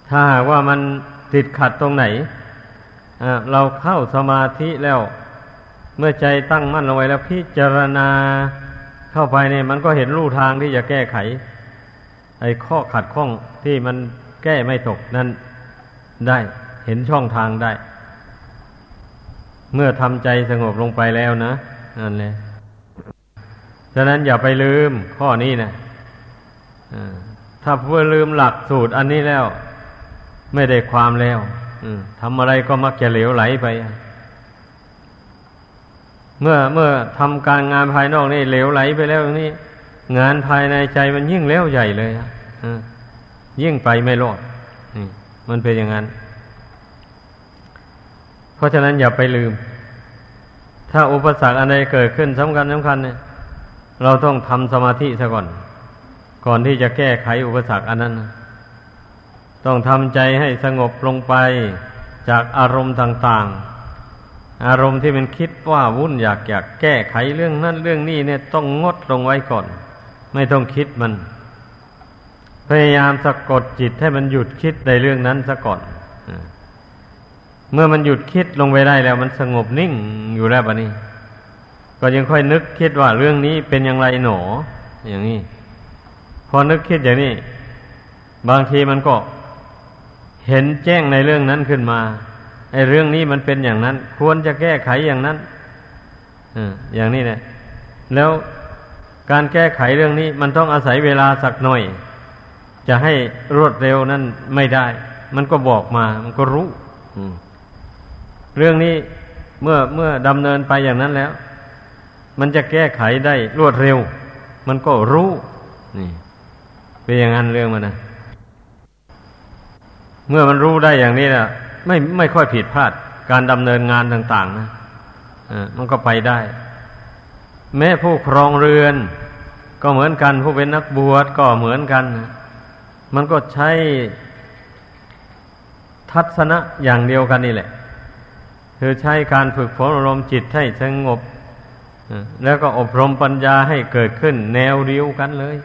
ถ้าหากว่ามันติดขัดตรงไหนเราเข้าสมาธิแล้ว เมื่อใจตั้งมั่นลงไว้แล้วพิจารณาเข้าไปเนี่ยมันก็เห็นรูทางที่จะแก้ไข ไอ้ข้อขัดข้องที่มัน แก้ไม่ตกนั้นได้เห็นช่องทางได้ เมื่อทำใจสงบลงไปแล้วนะนั่นแหละฉะนั้นอย่าไปลืมข้อนี้นะถ้าเพื่อลืมหลักสูตรอันนี้แล้ว ไม่ได้ความแล้วทำอะไรก็มักจะเหลวไหลไป เมื่อเมื่อทำการงานภายนอกนี่เหลวไหลไปแล้วนี่งานภายในใจมันยิ่งเล้วใหญ่เลย ยิ่งไปไม่รอดมันเป็นอย่างนั้น เพราะฉะนั้นอย่าไปลืม ถ้าอุปสรรคอะไรเกิดขึ้นสำคัญสำคัญเนี่ยเราต้องทำสมาธิซะก่อน ก่อนที่จะแก้ไขอุปสรรคอันนั้น ต้องทำใจให้สงบลงไปจากอารมณ์ต่าง ๆ อารมณ์ที่มันคิดว่าวุ่นอยากอยากแก้ไขเรื่องนั้นเรื่องนี้เนี่ยต้องงดลงไว้ก่อน ไม่ต้องคิดมัน พยายามสะกดจิตให้มันหยุดคิดในเรื่องนั้นซะก่อนเมื่อมันหยุดคิดลงไปได้แล้ว มันสงบนิ่งอยู่แล้วบะนี้ ก็ยังค่อยนึกคิดว่าเรื่องนี้เป็นอย่างไรหนอ อย่างนี้ พอนึกคิดอย่างนี้ บางทีมันก็เห็นแจ้งในเรื่องนั้นขึ้นมาไอ้เรื่องนี้มันเป็นอย่างนั้น ควรจะแก้ไขอย่างนั้นอย่างนี้เนี่ยแล้วการแก้ไขเรื่องนี้ มันต้องอาศัยเวลาสักหน่อย จะให้รวดเร็วนั้นไม่ได้ มันก็บอกมา มันก็รู้เรื่องนี้เมื่อเมื่อดำเนินไปอย่างนั้นแล้ว มันจะแก้ไขได้รวดเร็ว มันก็รู้นี่เป็นอย่างนั้นเรื่องมันนะเมื่อมันรู้ได้อย่างนี้นะไม่ไม่ค่อยผิดพลาดการดำเนินงานต่าง ๆ นะอ่ามันก็ไปได้ แม้ผู้ครองเรือน ก็เหมือนกันผู้เป็นนักบวชก็เหมือนกัน มันก็ใช้ทัศนะอย่างเดียวกันนี่แหละ คือใช้การฝึกฝนอารมณ์จิตให้สงบ แล้วก็อบรมปัญญาให้เกิดขึ้น แนวเดียวกันเลย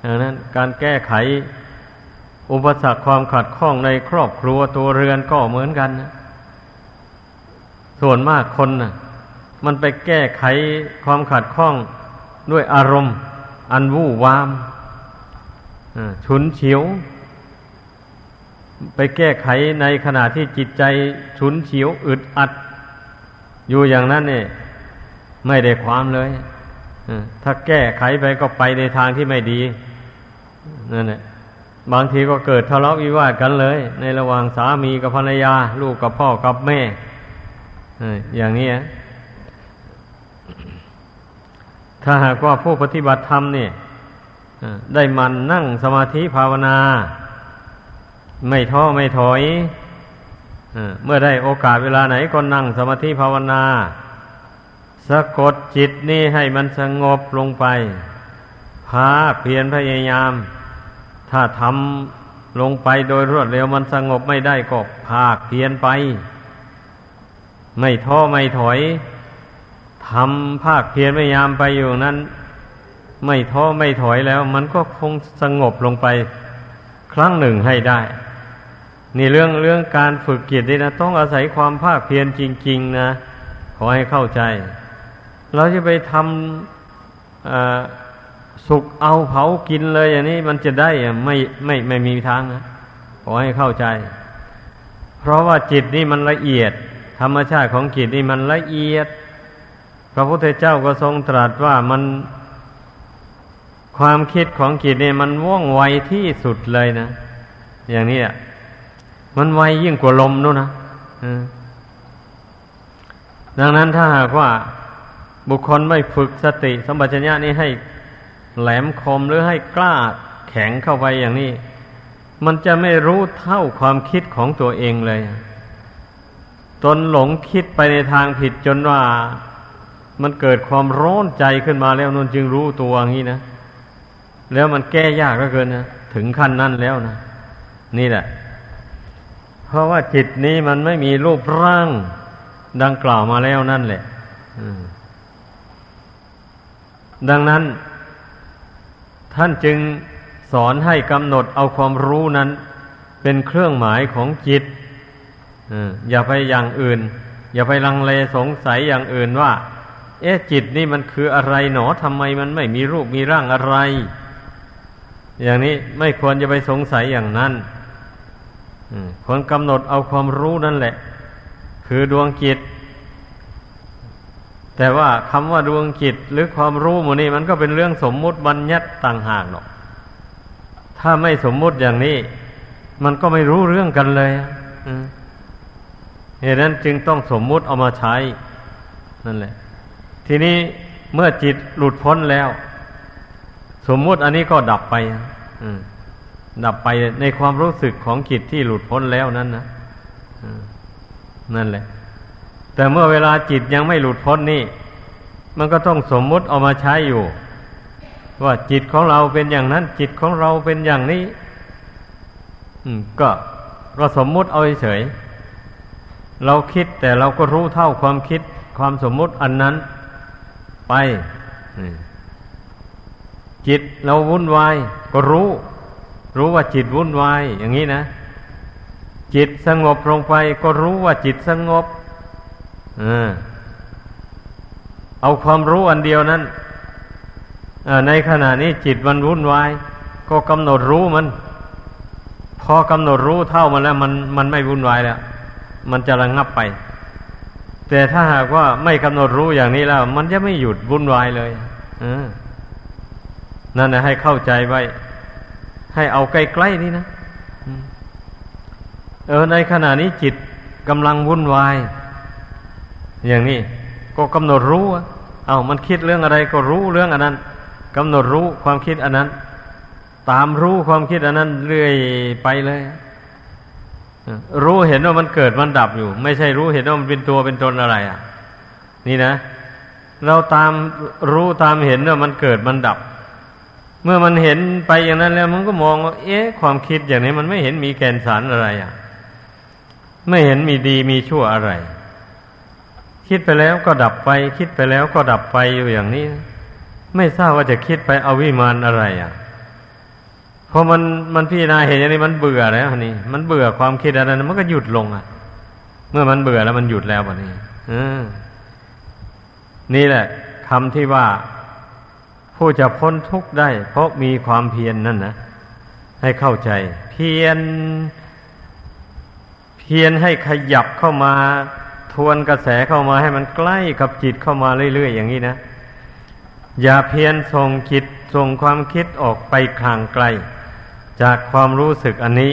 ดังนั้นการแก้ไขอุปสรรคความขัดข้องในครอบครัวตัวเรือนก็เหมือนกันนะส่วนมากคนนะมันไปแก้ไขความขัดข้องด้วยอารมณ์ อันวู่วาม ฉุนเฉียว ไปแก้ไขในขณะที่จิตใจฉุนเฉียวอึดอัด อยู่อย่างนั้นเนี่ยไม่ได้ความเลยถ้าแก้ไขไปก็ไปในทางที่ไม่ดีนั่นแหละบางทีก็เกิดทะเลาะวิวาทกันเลย ในระหว่างสามีกับภรรยา ลูกกับพ่อกับแม่อย่างนี้ถ้าหากว่าผู้ปฏิบัติธรรมเนี่ย ได้มันนั่งสมาธิภาวนา ไม่ท้อไม่ถอยเมื่อได้โอกาสเวลาไหนก็นั่งสมาธิภาวนา สะกดจิตนี่ให้มันสงบลงไปพาเพียรพยายาม ถ้าทำลงไปโดยรวดเร็วมันสงบไม่ได้ก็ภาคเพียรไป ไม่ท้อไม่ถอยทำภาคเพียรพยายามไปอยู่นั้น ไม่ท้อไม่ถอยแล้ว มันก็คงสงบลงไปครั้งหนึ่งให้ได้ นี่เรื่องเรื่องการฝึกจิตนี่นะต้องอาศัยความภาคเพียรจริง ๆ นะ ขอให้เข้าใจ เราจะไปทำสุกเอาเผากินเลยอย่างนี้มันจะได้ไม่ไม่ไม่มีทางนะขอให้เข้าใจ เพราะว่าจิตนี่มันละเอียด ธรรมชาติของจิตนี่มันละเอียด พระพุทธเจ้าก็ทรงตรัสว่ามัน ความคิดของจิตนี่ยมันว่องไวที่สุดเลยนะ อย่างนี้อะมันไวยิ่งกว่าลมนู้นนะดังนั้นถ้าหากว่าบุคคลไม่ฝึกสติสัมปชัญญะนี้ให้แหลมคมหรือให้กล้าแข็งเข้าไปอย่างนี้ มันจะไม่รู้เท่าความคิดของตัวเองเลย ตนหลงคิดไปในทางผิดจนว่า มันเกิดความร้อนใจขึ้นมาแล้วนนจึงรู้ตัวอย่างนี้นะ แล้วมันแก้ยากเหลือเกินนะถึงขั้นนั้นแล้วนะนี่แหละ เพราะว่าจิตนี้มันไม่มีรูปร่างดังกล่าวมาแล้วนั่นแหละดังนั้น ท่านจึงสอนให้กำหนดเอาความรู้นั้น เป็นเครื่องหมายของจิตอย่าไปอย่างอื่น อย่าไปลังเลสงสัยอย่างอื่นว่า เอ๊ะจิตนี่มันคืออะไรหนอทำไมมันไม่มีรูปมีร่างอะไร อย่างนี้ไม่ควรจะไปสงสัยอย่างนั้นควรกำหนดเอาความรู้นั่นแหละ คือดวงจิต แต่ว่าคำว่าดวงจิตหรือความรู้หมนี่มันก็เป็นเรื่องสมมุติบัญญัติต่างหากหรอกถ้าไม่สมมุติอย่างนี้ มันก็ไม่รู้เรื่องกันเลยเหตุนั้นจึงต้องสมมุติเอามาใช้ นั่นแหละ ทีนี้เมื่อจิตหลุดพ้นแล้ว สมมุติอันนี้ก็ดับไปดับไปในความรู้สึกของจิตที่หลุดพ้นแล้วนั้นนะนั่นแหละ แต่เมื่อเวลาจิตยังไม่หลุดพ้นนี่ มันก็ต้องสมมุติเอามาใช้อยู่ ว่าจิตของเราเป็นอย่างนั้น จิตของเราเป็นอย่างนี้ก็ก็สมมุติเอาเฉยเราคิดแต่เราก็รู้เท่าความคิดความสมมุติอันนั้น ไป จิตเราวุ่นวายก็รู้ รู้ว่าจิตวุ่นวายอย่างนี้นะ จิตสงบลงไปก็รู้ว่าจิตสงบเอาความรู้อันเดียวนั้นในขณะนี้จิตมันวุ่นวาย ก็กำหนดรู้มัน พอกำหนดรู้เท่ามันแล้วมันมันไม่วุ่นวายแล้วมันจะระงงับไป แต่ถ้าหากว่าไม่กำหนดรู้อย่างนี้แล้ว มันจะไม่หยุดวุ่นวายเลยอ นั่นนะให้เข้าใจไว้ ให้เอาใกล้ๆนี่นะเออในขณะนี้จิตกำลังวุ่นวาย อย่างนี้ก็กำหนดรู้เอามันคิดเรื่องอะไรก็รู้เรื่องอันนั้นกำหนดรู้ความคิดอันนั้น ตามรู้ความคิดอันนั้นเรื่อยไปเลยรู้เห็นว่ามันเกิดมันดับอยู่ ไม่ใช่รู้เห็นว่ามันเป็นตัวเป็นตนอะไร อะ นี่นะ เราตามรู้ตามเห็นว่ามันเกิดมันดับ เมื่อมันเห็นไปอย่างนั้นแล้วมันก็มองว่า เอ๊ะ ความคิดอย่างนี้มันไม่เห็นมีแกนสารอะไรอะ ไม่เห็นมีดีมีชั่วอะไร คิดไปแล้วก็ดับไป คิดไปแล้วก็ดับไปอยู่อย่างนี้ ไม่ทราบว่าจะคิดไปเอาวิมานอะไรอะพอมันมันพี่นาเห็นอย่างนี้มันเบื่อแล้วนี่มันเบื่อความคิดอะไรนั้นมันก็หยุดลงอะ เมื่อมันเบื่อแล้วมันหยุดแล้วแบบนี้นี่แหละคำที่ว่า ผู้จะพ้นทุกข์ได้ เพราะมีความเพียรนนั่นนะให้เข้าใจ เพียรเพียรให้ขยับเข้ามา ทวนกระแสเข้ามาให้มันใกล้กับจิตเข้ามาเรื่อยๆอย่างนี้นะ อย่าเพียนส่งคิดส่งความคิดออกไปข่างไกล จากความรู้สึกอันนี้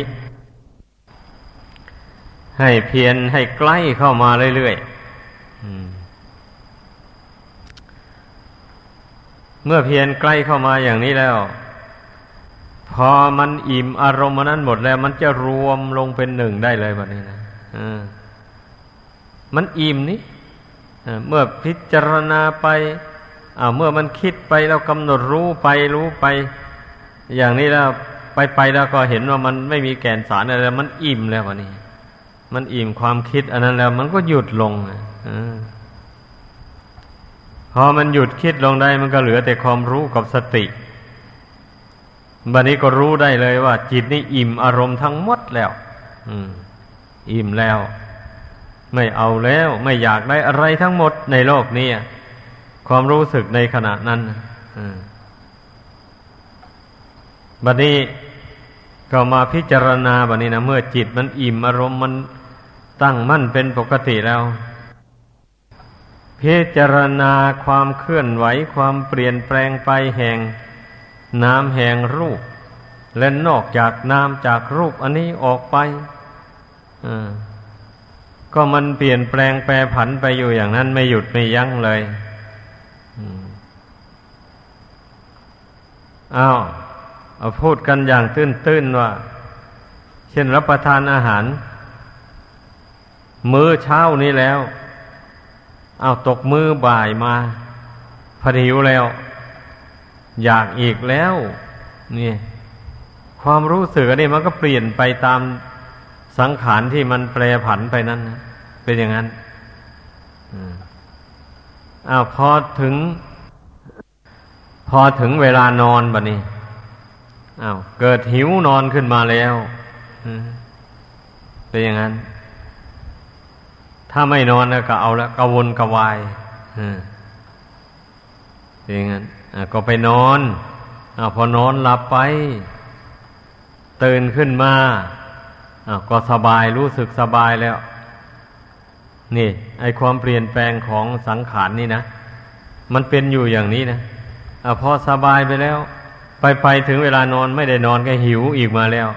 ให้เพียนให้ใกล้เข้ามาเรื่อยๆ เมื่อเพียนใกล้เข้ามาอย่างนี้แล้ว พอมันอิ่มอารมณ์นั้นหมดแล้ว มันจะรวมลงเป็นหนึ่งได้เลยแบบนี้นะมันอิ่มนี้เมื่อพิจารณาไปเมื่อมันคิดไปเรากำหนดรู้ไปรู้ไป อย่างนี้แล้วไปไปแล้วก็เห็นว่ามันไม่มีแก่นสารอะไรมันอิ่มแล้ววะนี่มันอิ่มความคิดอันนั้นแล้ว มันก็หยุดลงอ พอมันหยุดคิดลงได้มันก็เหลือแต่ความรู้กับสติ บัดนี้ก็รู้ได้เลยว่า จิตนี่อิ่มอารมณ์ทั้งหมดแล้ว อืม อิ่มแล้ว ไม่เอาแล้ว ไม่อยากได้อะไรทั้งหมดในโลกนี้ความรู้สึกในขณะนั้นบัดนี้ก็มาพิจารณาบัดนี้นะเมื่อจิตมันอิ่มอารมณ์มันตั้งมั่นเป็นปกติแล้ว พิจารณาความเคลื่อนไหวความเปลี่ยนแปลงไปแห่งน้ำแห่งรูป และนอกจากน้ำจากรูปอันนี้ออกไปก็มันเปลี่ยนแปลงแปรผันไปอยู่อย่างนั้นไม่หยุดไม่ยั้งเลยอ้าวเอาพูดกันอย่างตื้นๆว่า เช่นรับประทานอาหาร มื้อเช้านี้แล้ว เอาตกมือบ่ายมาพอหิวแล้ว อยากอีกแล้วนี่ความรู้สึกอันนี้มันก็เปลี่ยนไปตามสังขารที่มันแปรผันไปนั้นเป็นอย่างนั้นอ้าวพอถึง พอถึงเวลานอนบะนี้อ้าวเกิดหิวนอนขึ้นมาแล้วเป็นอย่างนั้น ถ้าไม่นอนก็เอาละกระวนกระวายเป็นอย่างนั้นก็ไปนอนอพอนอนหลับไป ตื่นขึ้นมาก็สบายรู้สึกสบายแล้ว นี่ ไอความเปลี่ยนแปลงของสังขารนนี่นะมันเป็นอยู่อย่างนี้นะอพอสบายไปแล้ว ไปไปถึงเวลานอนไม่ได้นอนก็หิวอีกมาแล้ว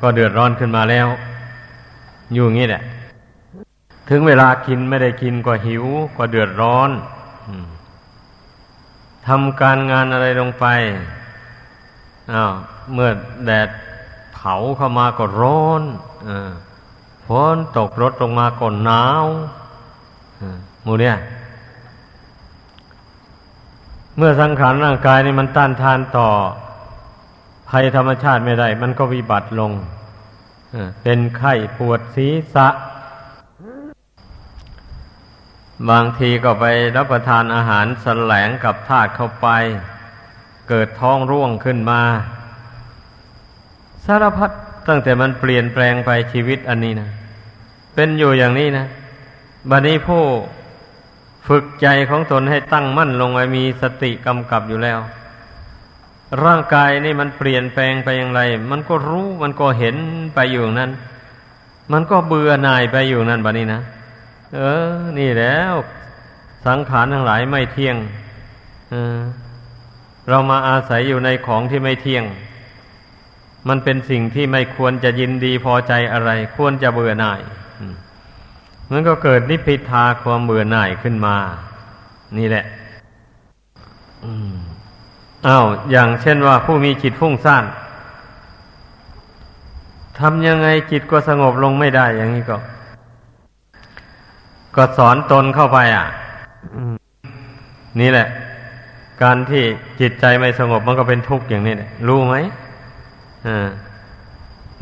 ก็เดือดร้อนขึ้นมาแล้ว อยู่งี้แหละ ถึงเวลากินไม่ได้กินก็หิวก็เดือดร้อนทำการงานอะไรลงไปอ้าวเมื่อแดดเผาเข้ามาก็ร้อนฝนตกรถลงมาก็หนาวมูเนี่ย เมื่อสังขารร่างกายนี่มันต้านทานต่อ ภัยธรรมชาติไม่ได้ มันก็วิบัติลงเป็นไข้ปวดศีรษะ บางทีก็ไปรับประทานอาหารสแสลงกับธาตุเข้าไป เกิดท้องร่วงขึ้นมา สารพัดตั้งแต่มันเปลี่ยนแปลงไปชีวิตอันนี้นะเป็นอยู่อย่างนี้นะบัดนี้ผู้ฝึกใจของตนให้ตั้งมั่นลงไว้มีสติกำกับอยู่แล้ว ร่างกายนี่มันเปลี่ยนแปลงไปอย่างไร มันก็รู้มันก็เห็นไปอยู่นั้น มันก็เบื่อหน่ายไปอยู่นั่นบะนี้นะ เออ นี่แล้ว สังขารทั้งหลายไม่เที่ยงเออเรามาอาศัยอยู่ในของที่ไม่เที่ยง มันเป็นสิ่งที่ไม่ควรจะยินดีพอใจอะไร ควรจะเบื่อหน่ายมันก็เกิดนิพพิทาความเบื่อหน่ายขึ้นมา นี่แหละอ้าวอย่างเช่นว่าผู้มีจิตฟุ้งซ่านทำยังไงจิตก็สงบลงไม่ได้อย่างนี้ก็ ก็สอนตนเข้าไปอะนี่แหละ การที่จิตใจไม่สงบมันก็เป็นทุกข์อย่างนี้แหละรู้ไหมอ่า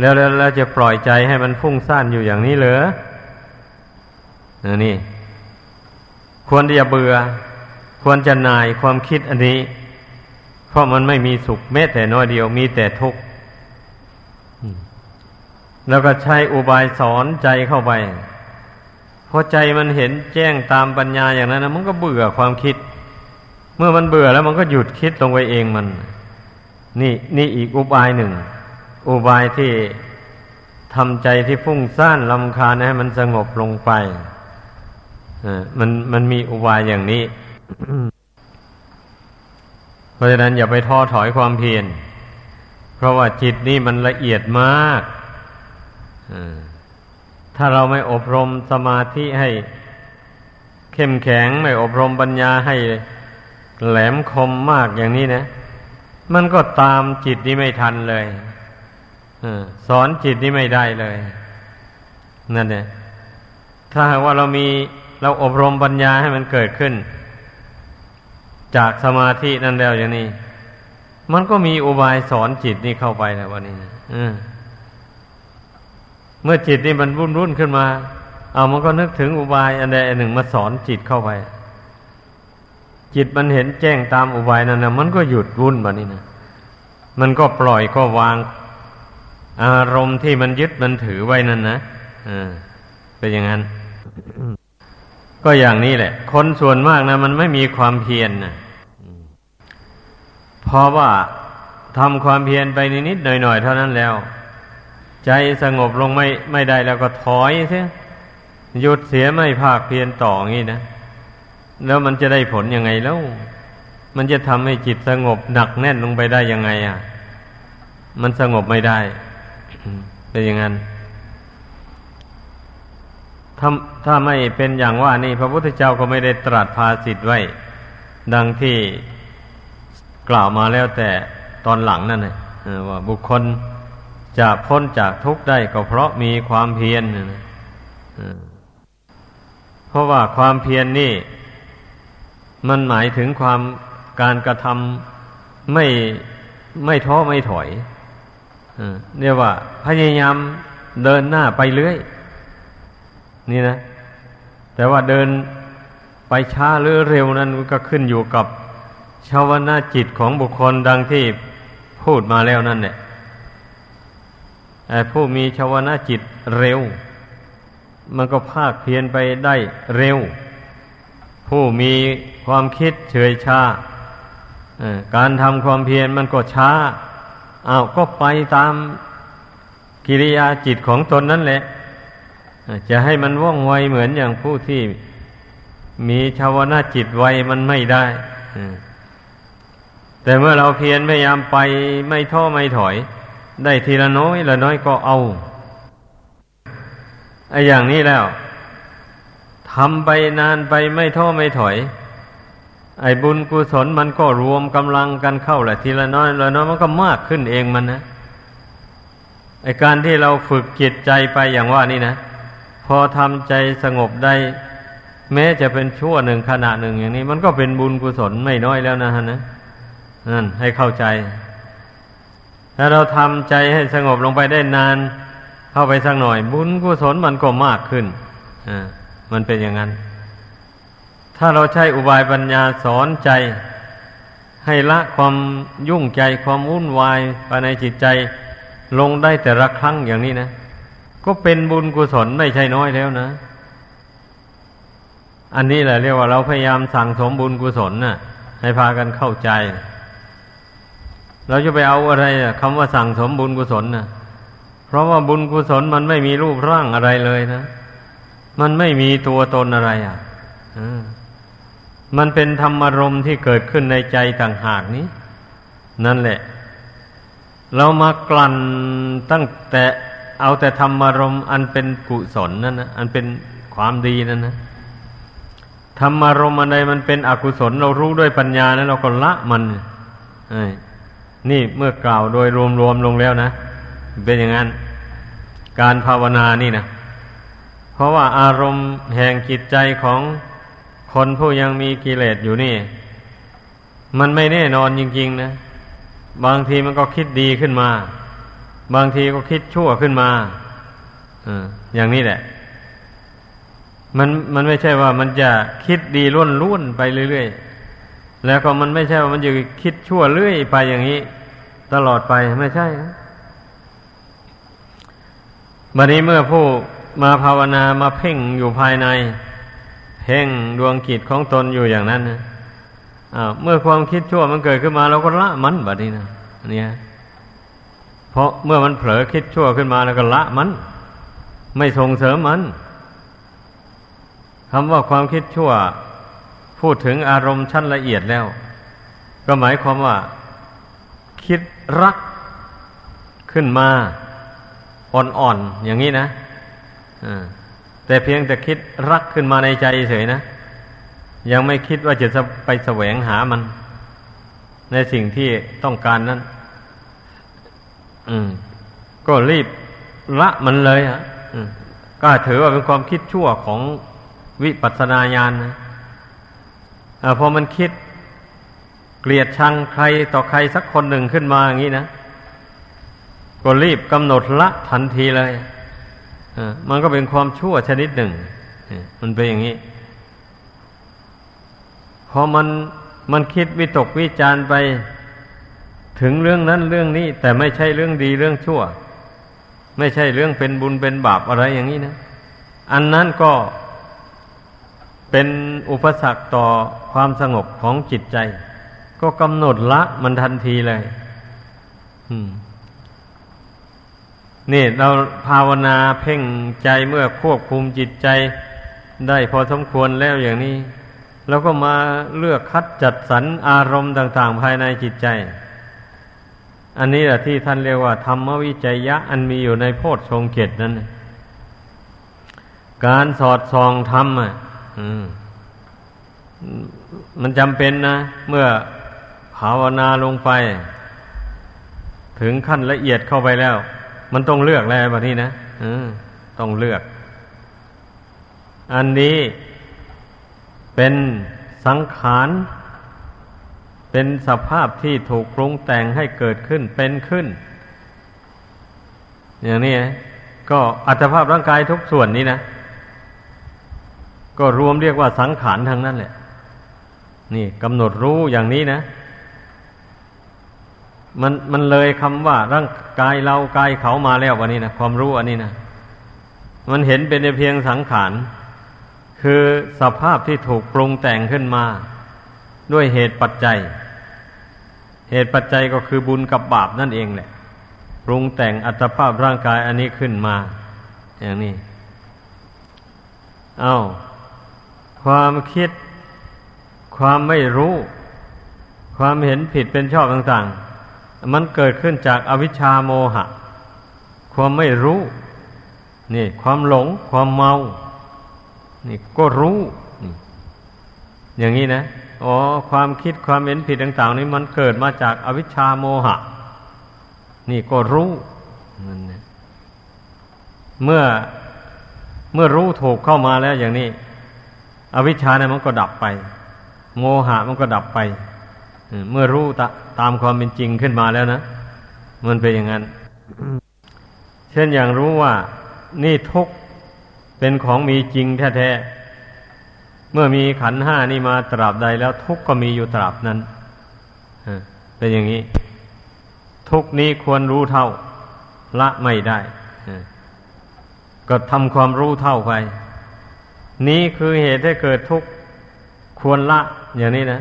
แล้วแล้วแล้วจะปล่อยใจให้มันฟุ้งซ่านอยู่อย่างนี้เหรอนี่ ควรที่จะเบื่อ ควรจะนายความคิดอันนี้ เพราะมันไม่มีสุขแม้แต่น้อยเดียวมีแต่ทุกข์แล้วก็ใช้อุบายสอนใจเข้าไป พอใจมันเห็นแจ้งตามปัญญาอย่างนั้นนะมันก็เบื่อความคิด เมื่อมันเบื่อแล้วมันก็หยุดคิดลงไปเองมัน นี่นี่อีกอุบายหนึ่ง อุบายที่ทำใจที่ฟุ้งซ่านลำคาญให้มันสงบลงไปมันมันมีอุบายอย่างนี้ เพราะฉะนั้นอย่าไปท้อถอยความเพียร เพราะว่าจิตนี่มันละเอียดมาก อ ถ้าเราไม่อบรมสมาธิให้ เข้มแข็งไม่อบรมปัญญาให้แหลมคมมากอย่างนี้นะ มันก็ตามจิตนี้ไม่ทันเลยสอนจิตนี้ไม่ได้เลย นั่นเนี่ยถ้าหากว่าเรามีเราอบรมปัญญาให้มันเกิดขึ้น จากสมาธินั่นแล้วอย่างนี้ มันก็มีอุบายสอนจิตนี่เข้าไปแล้ววันนี้เมื่อจิตนี่มันรุ่นรุ่นขึ้นมา เอามันก็นึกถึงอุบายอันใดอันหนึ่งมาสอนจิตเข้าไป จิตมันเห็นแจ้งตามอุบายนั้นนะมันก็หยุดรุ่นแบบนี้นะมันก็ปล่อยก็วาง อารมณ์ที่มันยึดมันถือไว้นั่นนะอ่าเป็นอย่างนั้น ก็อย่างนี้แหละ คนส่วนมากนะมันไม่มีความเพียรนนะเพราะว่าทำความเพียรไปนิดๆหน่อยๆเท่านั้นแล้ว ใจสงบลงไม่ไม่ได้แล้วก็ถอยเสียหยุดเสียไม่ภาคเพียรต่องี้นะ แล้วมันจะได้ผลยังไงแล้ว มันจะทำให้จิตสงบหนักแน่นลงไปได้ยังไงอะ มันสงบไม่ได้เป็นอย่างนั้นถ้าถ้าไม่เป็นอย่างว่านี่พระพุทธเจ้าก็ไม่ได้ตรัสภาสิทธ์ไว้ ดังที่กล่าวมาแล้วแต่ตอนหลังนั่นนะว่าบุคคล จะพ้นจากทุกข์ได้ก็เพราะมีความเพียรเพราะว่าความเพียรนนี่ มันหมายถึงความการกระทำไม่ไม่ท้อไม่ถอยเรียกว่า พยายามเดินหน้าไปเรื่อย นี่นะ แต่ว่าเดินไปช้าหรือเร็วนั้นก็ขึ้นอยู่กับชาวนาจิตของบุคคลดังที่พูดมาแล้วนั่นแหละ ผู้มีชาวนาจิตเร็ว มันก็ภาคเพียนไปได้เร็ว ผู้มีความคิดเฉยชาการทำความเพียรมันก็ช้าอา้าวก็ไปตามกิริยาจิตของตนนั่นแหละ จะให้มันว่องไวเหมือนอย่างผู้ที่มีชาวนาจิตไวมันไม่ได้ แต่เมื่อเราเพียรพยายามไปไม่ท้อไม่ถอย ได้ทีละน้อยละน้อยก็เอาไอ้อย่างนี้แล้วทำไปนานไปไม่ท้อไม่ถอย ไอ้บุญกุศลมันก็รวมกำลังกันเข้าแหละทีละน้อยละน้อยมันก็มากขึ้นเองมันนะไอ้การที่เราฝึกจิตใจไปอย่างว่านี่นะ พอทำใจสงบได้ แม้จะเป็นชั่วหนึ่งขณะหนึ่งอย่างนี้ มันก็เป็นบุญกุศลไม่น้อยแล้วนะฮะนะนั่นให้เข้าใจ ถ้าเราทำใจให้สงบลงไปได้นาน เข้าไปสักหน่อย บุญกุศลมันก็มากขึ้นอ่ามันเป็นอย่างนั้น ถ้าเราใช้อุบายปัญญาสอนใจ ให้ละความยุ่งใจความวุ่นวายภายในจิตใจ ลงได้แต่ละครั้งอย่างนี้นะ ก็เป็นบุญกุศลไม่ใช่น้อยแล้วนะ อันนี้แหละเรียกว่าเราพยายามสั่งสมบุญกุศลนะ่ะ ให้พากันเข้าใจ เราจะไปเอาอะไรคำว่าสั่งสมบุญกุศลนะเพราะว่าบุญกุศลมันไม่มีรูปร่างอะไรเลยนะ มันไม่มีตัวตนอะไรอะมันเป็นธรรมารมที่เกิดขึ้นในใจต่างหากนี้ นั่นแหละ เรามากลั่นตั้งแต่เอาแต่ธรรมารมอันเป็นกุศลนั่นนะอันเป็นความดีนั่นนะธรรมารมอันใดมันเป็นอกุศล เรารู้ด้วยปัญญาแล้วเราก็ละมัน นี่เมื่อกล่าวโดยรวมๆลงแล้วนะ เป็นอย่างนั้น การภาวนานี่นะเพราะว่าอารมณ์แห่งจิตใจของคนผู้ยังมีกิเลสอยู่นี่ มันไม่แน่นอนจริงๆนะ บางทีมันก็คิดดีขึ้นมา บางทีก็คิดชั่วขึ้นมาอย่างนี้แหละ มันมันไม่ใช่ว่ามันจะคิดดีล้วนล้วนไปเรื่อยๆ แล้วก็มันไม่ใช่ว่ามันจะคิดชั่วเรื่อยไปอย่างนี้ ตลอดไปไม่ใช่บัดนี้เมื่อผู้มาภาวนามาเพ่งอยู่ภายใน เพ่งดวงกิจของตนอยู่อย่างนั้นนะเมื่อความคิดชั่วมันเกิดขึ้นมาเราก็ละมันบัดนี้นะเนี่ยเพราะเมื่อมันเผลอคิดชั่วขึ้นมาแล้วก็ละมัน ไม่ส่งเสริมมันคำว่าความคิดชั่ว พูดถึงอารมณ์ชั้นละเอียดแล้ว ก็หมายความว่า คิดรักขึ้นมาอ่อนๆอย่างนี้นะแต่เพียงแต่คิดรักขึ้นมาในใจเฉยนะยังไม่คิดว่าจะไปแสวงหามัน ในสิ่งที่ต้องการนั้นก็รีบละมันเลยอะก็ถือว่าเป็นความคิดชั่วของวิปัสสนาญาณนะ อพอมันคิดเกลียดชังใครต่อใครสักคนหนึ่งขึ้นมาอย่างนี้นะ ก็รีบกำหนดละทันทีเลยมันก็เป็นความชั่วชนิดหนึ่ง มันเป็นอย่างนี้ พอมันมันคิดวิตกวิจารไปถึงเรื่องนั้นเรื่องนี้ แต่ไม่ใช่เรื่องดีเรื่องชั่ว ไม่ใช่เรื่องเป็นบุญเป็นบาปอะไรอย่างนี้นะ อันนั้นก็ เป็นอุปสรรคต่อความสงบของจิตใจ ก็กำหนดละมันทันทีเลยนี่เราภาวนาเพ่งใจเมื่อควบคุมจิตใจ ได้พอสมควรแล้วอย่างนี้ แล้วก็มาเลือกคัดจัดสรรอารมณ์ต่าง ๆ ภายในจิตใจ อันนี้แหละที่ท่านเรียกว่า ธรรมวิจัยยะ อันมีอยู่ในโพชฌงเกตนั้น การสอดส่องธรรมอะ มันจำเป็นนะ เมื่อภาวนาลงไป ถึงขั้นละเอียดเข้าไปแล้ว มันต้องเลือกแล้วแบบนี้นะต้องเลือก อันนี้เป็นสังขาร เป็นสภาพที่ถูกปรุงแต่งให้เกิดขึ้นเป็นขึ้น อย่างนี้ก็อัตภาพร่างกายทุกส่วนนี้นะ ก็รวมเรียกว่าสังขารทางนั้นแหละนี่กำหนดรู้อย่างนี้นะ มันมันเลยคำว่าร่างกายเรากายเขามาแล้ววันนี้นะความรู้อันนี้นะมันเห็นเป็นเพียงสังขารคือสภาพที่ถูกปรุงแต่งขึ้นมา ด้วยเหตุปัจจัย เหตุปัจจัยก็คือบุญกับบาปนั่นเองแหละ ปรุงแต่งอัตภาพร่างกายอันนี้ขึ้นมา อย่างนี้ เอา้า ความคิด ความไม่รู้ ความเห็นผิดเป็นชอบต่าง ๆ มันเกิดขึ้นจากอวิชชาโมหะ ความไม่รู้ นี่ ความหลง ความเมา นี่ก็รู้ อย่างนี้นะอ๋อความคิดความเห็นผิดต่างๆ นี้มันเกิดมาจากอวิชชาโมหะ นี่ก็รู้นั่นนะเมื่อเมื่อรู้ถูกเข้ามาแล้วอย่างนี้ อวิชชาเนี่ยมันก็ดับไป โมหะมันก็ดับไปเมื่อรู้ตตามความเป็นจริงขึ้นมาแล้วนะ มันเป็นอย่างนั้น เช่นอย่างรู้ว่า นี่ทุกเป็นของมีจริงแท้ๆ เมื่อมีขันห้านี่มาตราบใดแล้วทุกก็มีอยู่ตราบนั้นเป็นอย่างนี้ ทุกนี้ควรรู้เท่า ละไม่ได้ ก็ทำความรู้เท่าไป นี้คือเหตุให้เกิดทุกข์ควรละ อย่างนี้นะ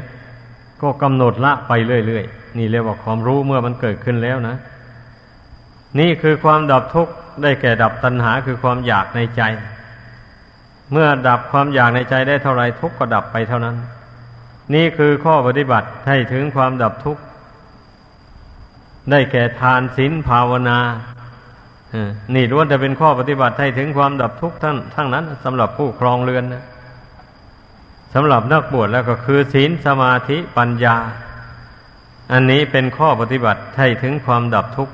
ก็กำหนดละไปเรื่อยๆ นี่เรียกว่าความรู้เมื่อมันเกิดขึ้นแล้วนะ นี่คือความดับทุกข์ได้แก่ดับตัณหาคือความอยากในใจ เมื่อดับความอยากในใจได้เท่าไรทุกข์ก็ดับไปเท่านั้น นี่คือข้อปฏิบัติให้ถึงความดับทุกข์ได้แก่ทานศีลภาวนา นี่ล้วนจะเป็นข้อปฏิบัติให้ถึงความดับทุกข์ทั้งทั้งนั้นสำหรับผู้ครองเรือนนะสำหรับนักบวชแล้วก็คือศีลสมาธิปัญญา อันนี้เป็นข้อปฏิบัติให้ถึงความดับทุกข์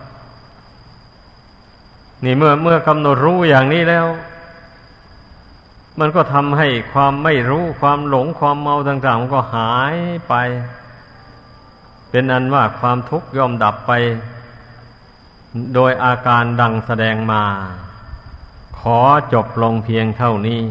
นี่เมื่อเมื่อกำหนดรู้อย่างนี้แล้ว มันก็ทำให้ความไม่รู้ความหลงความเมาต่างๆมันก็หายไป เป็นอันว่าความทุกข์ย่อมดับไป โดยอาการดังแสดงมา ขอจบลงเพียงเท่านี้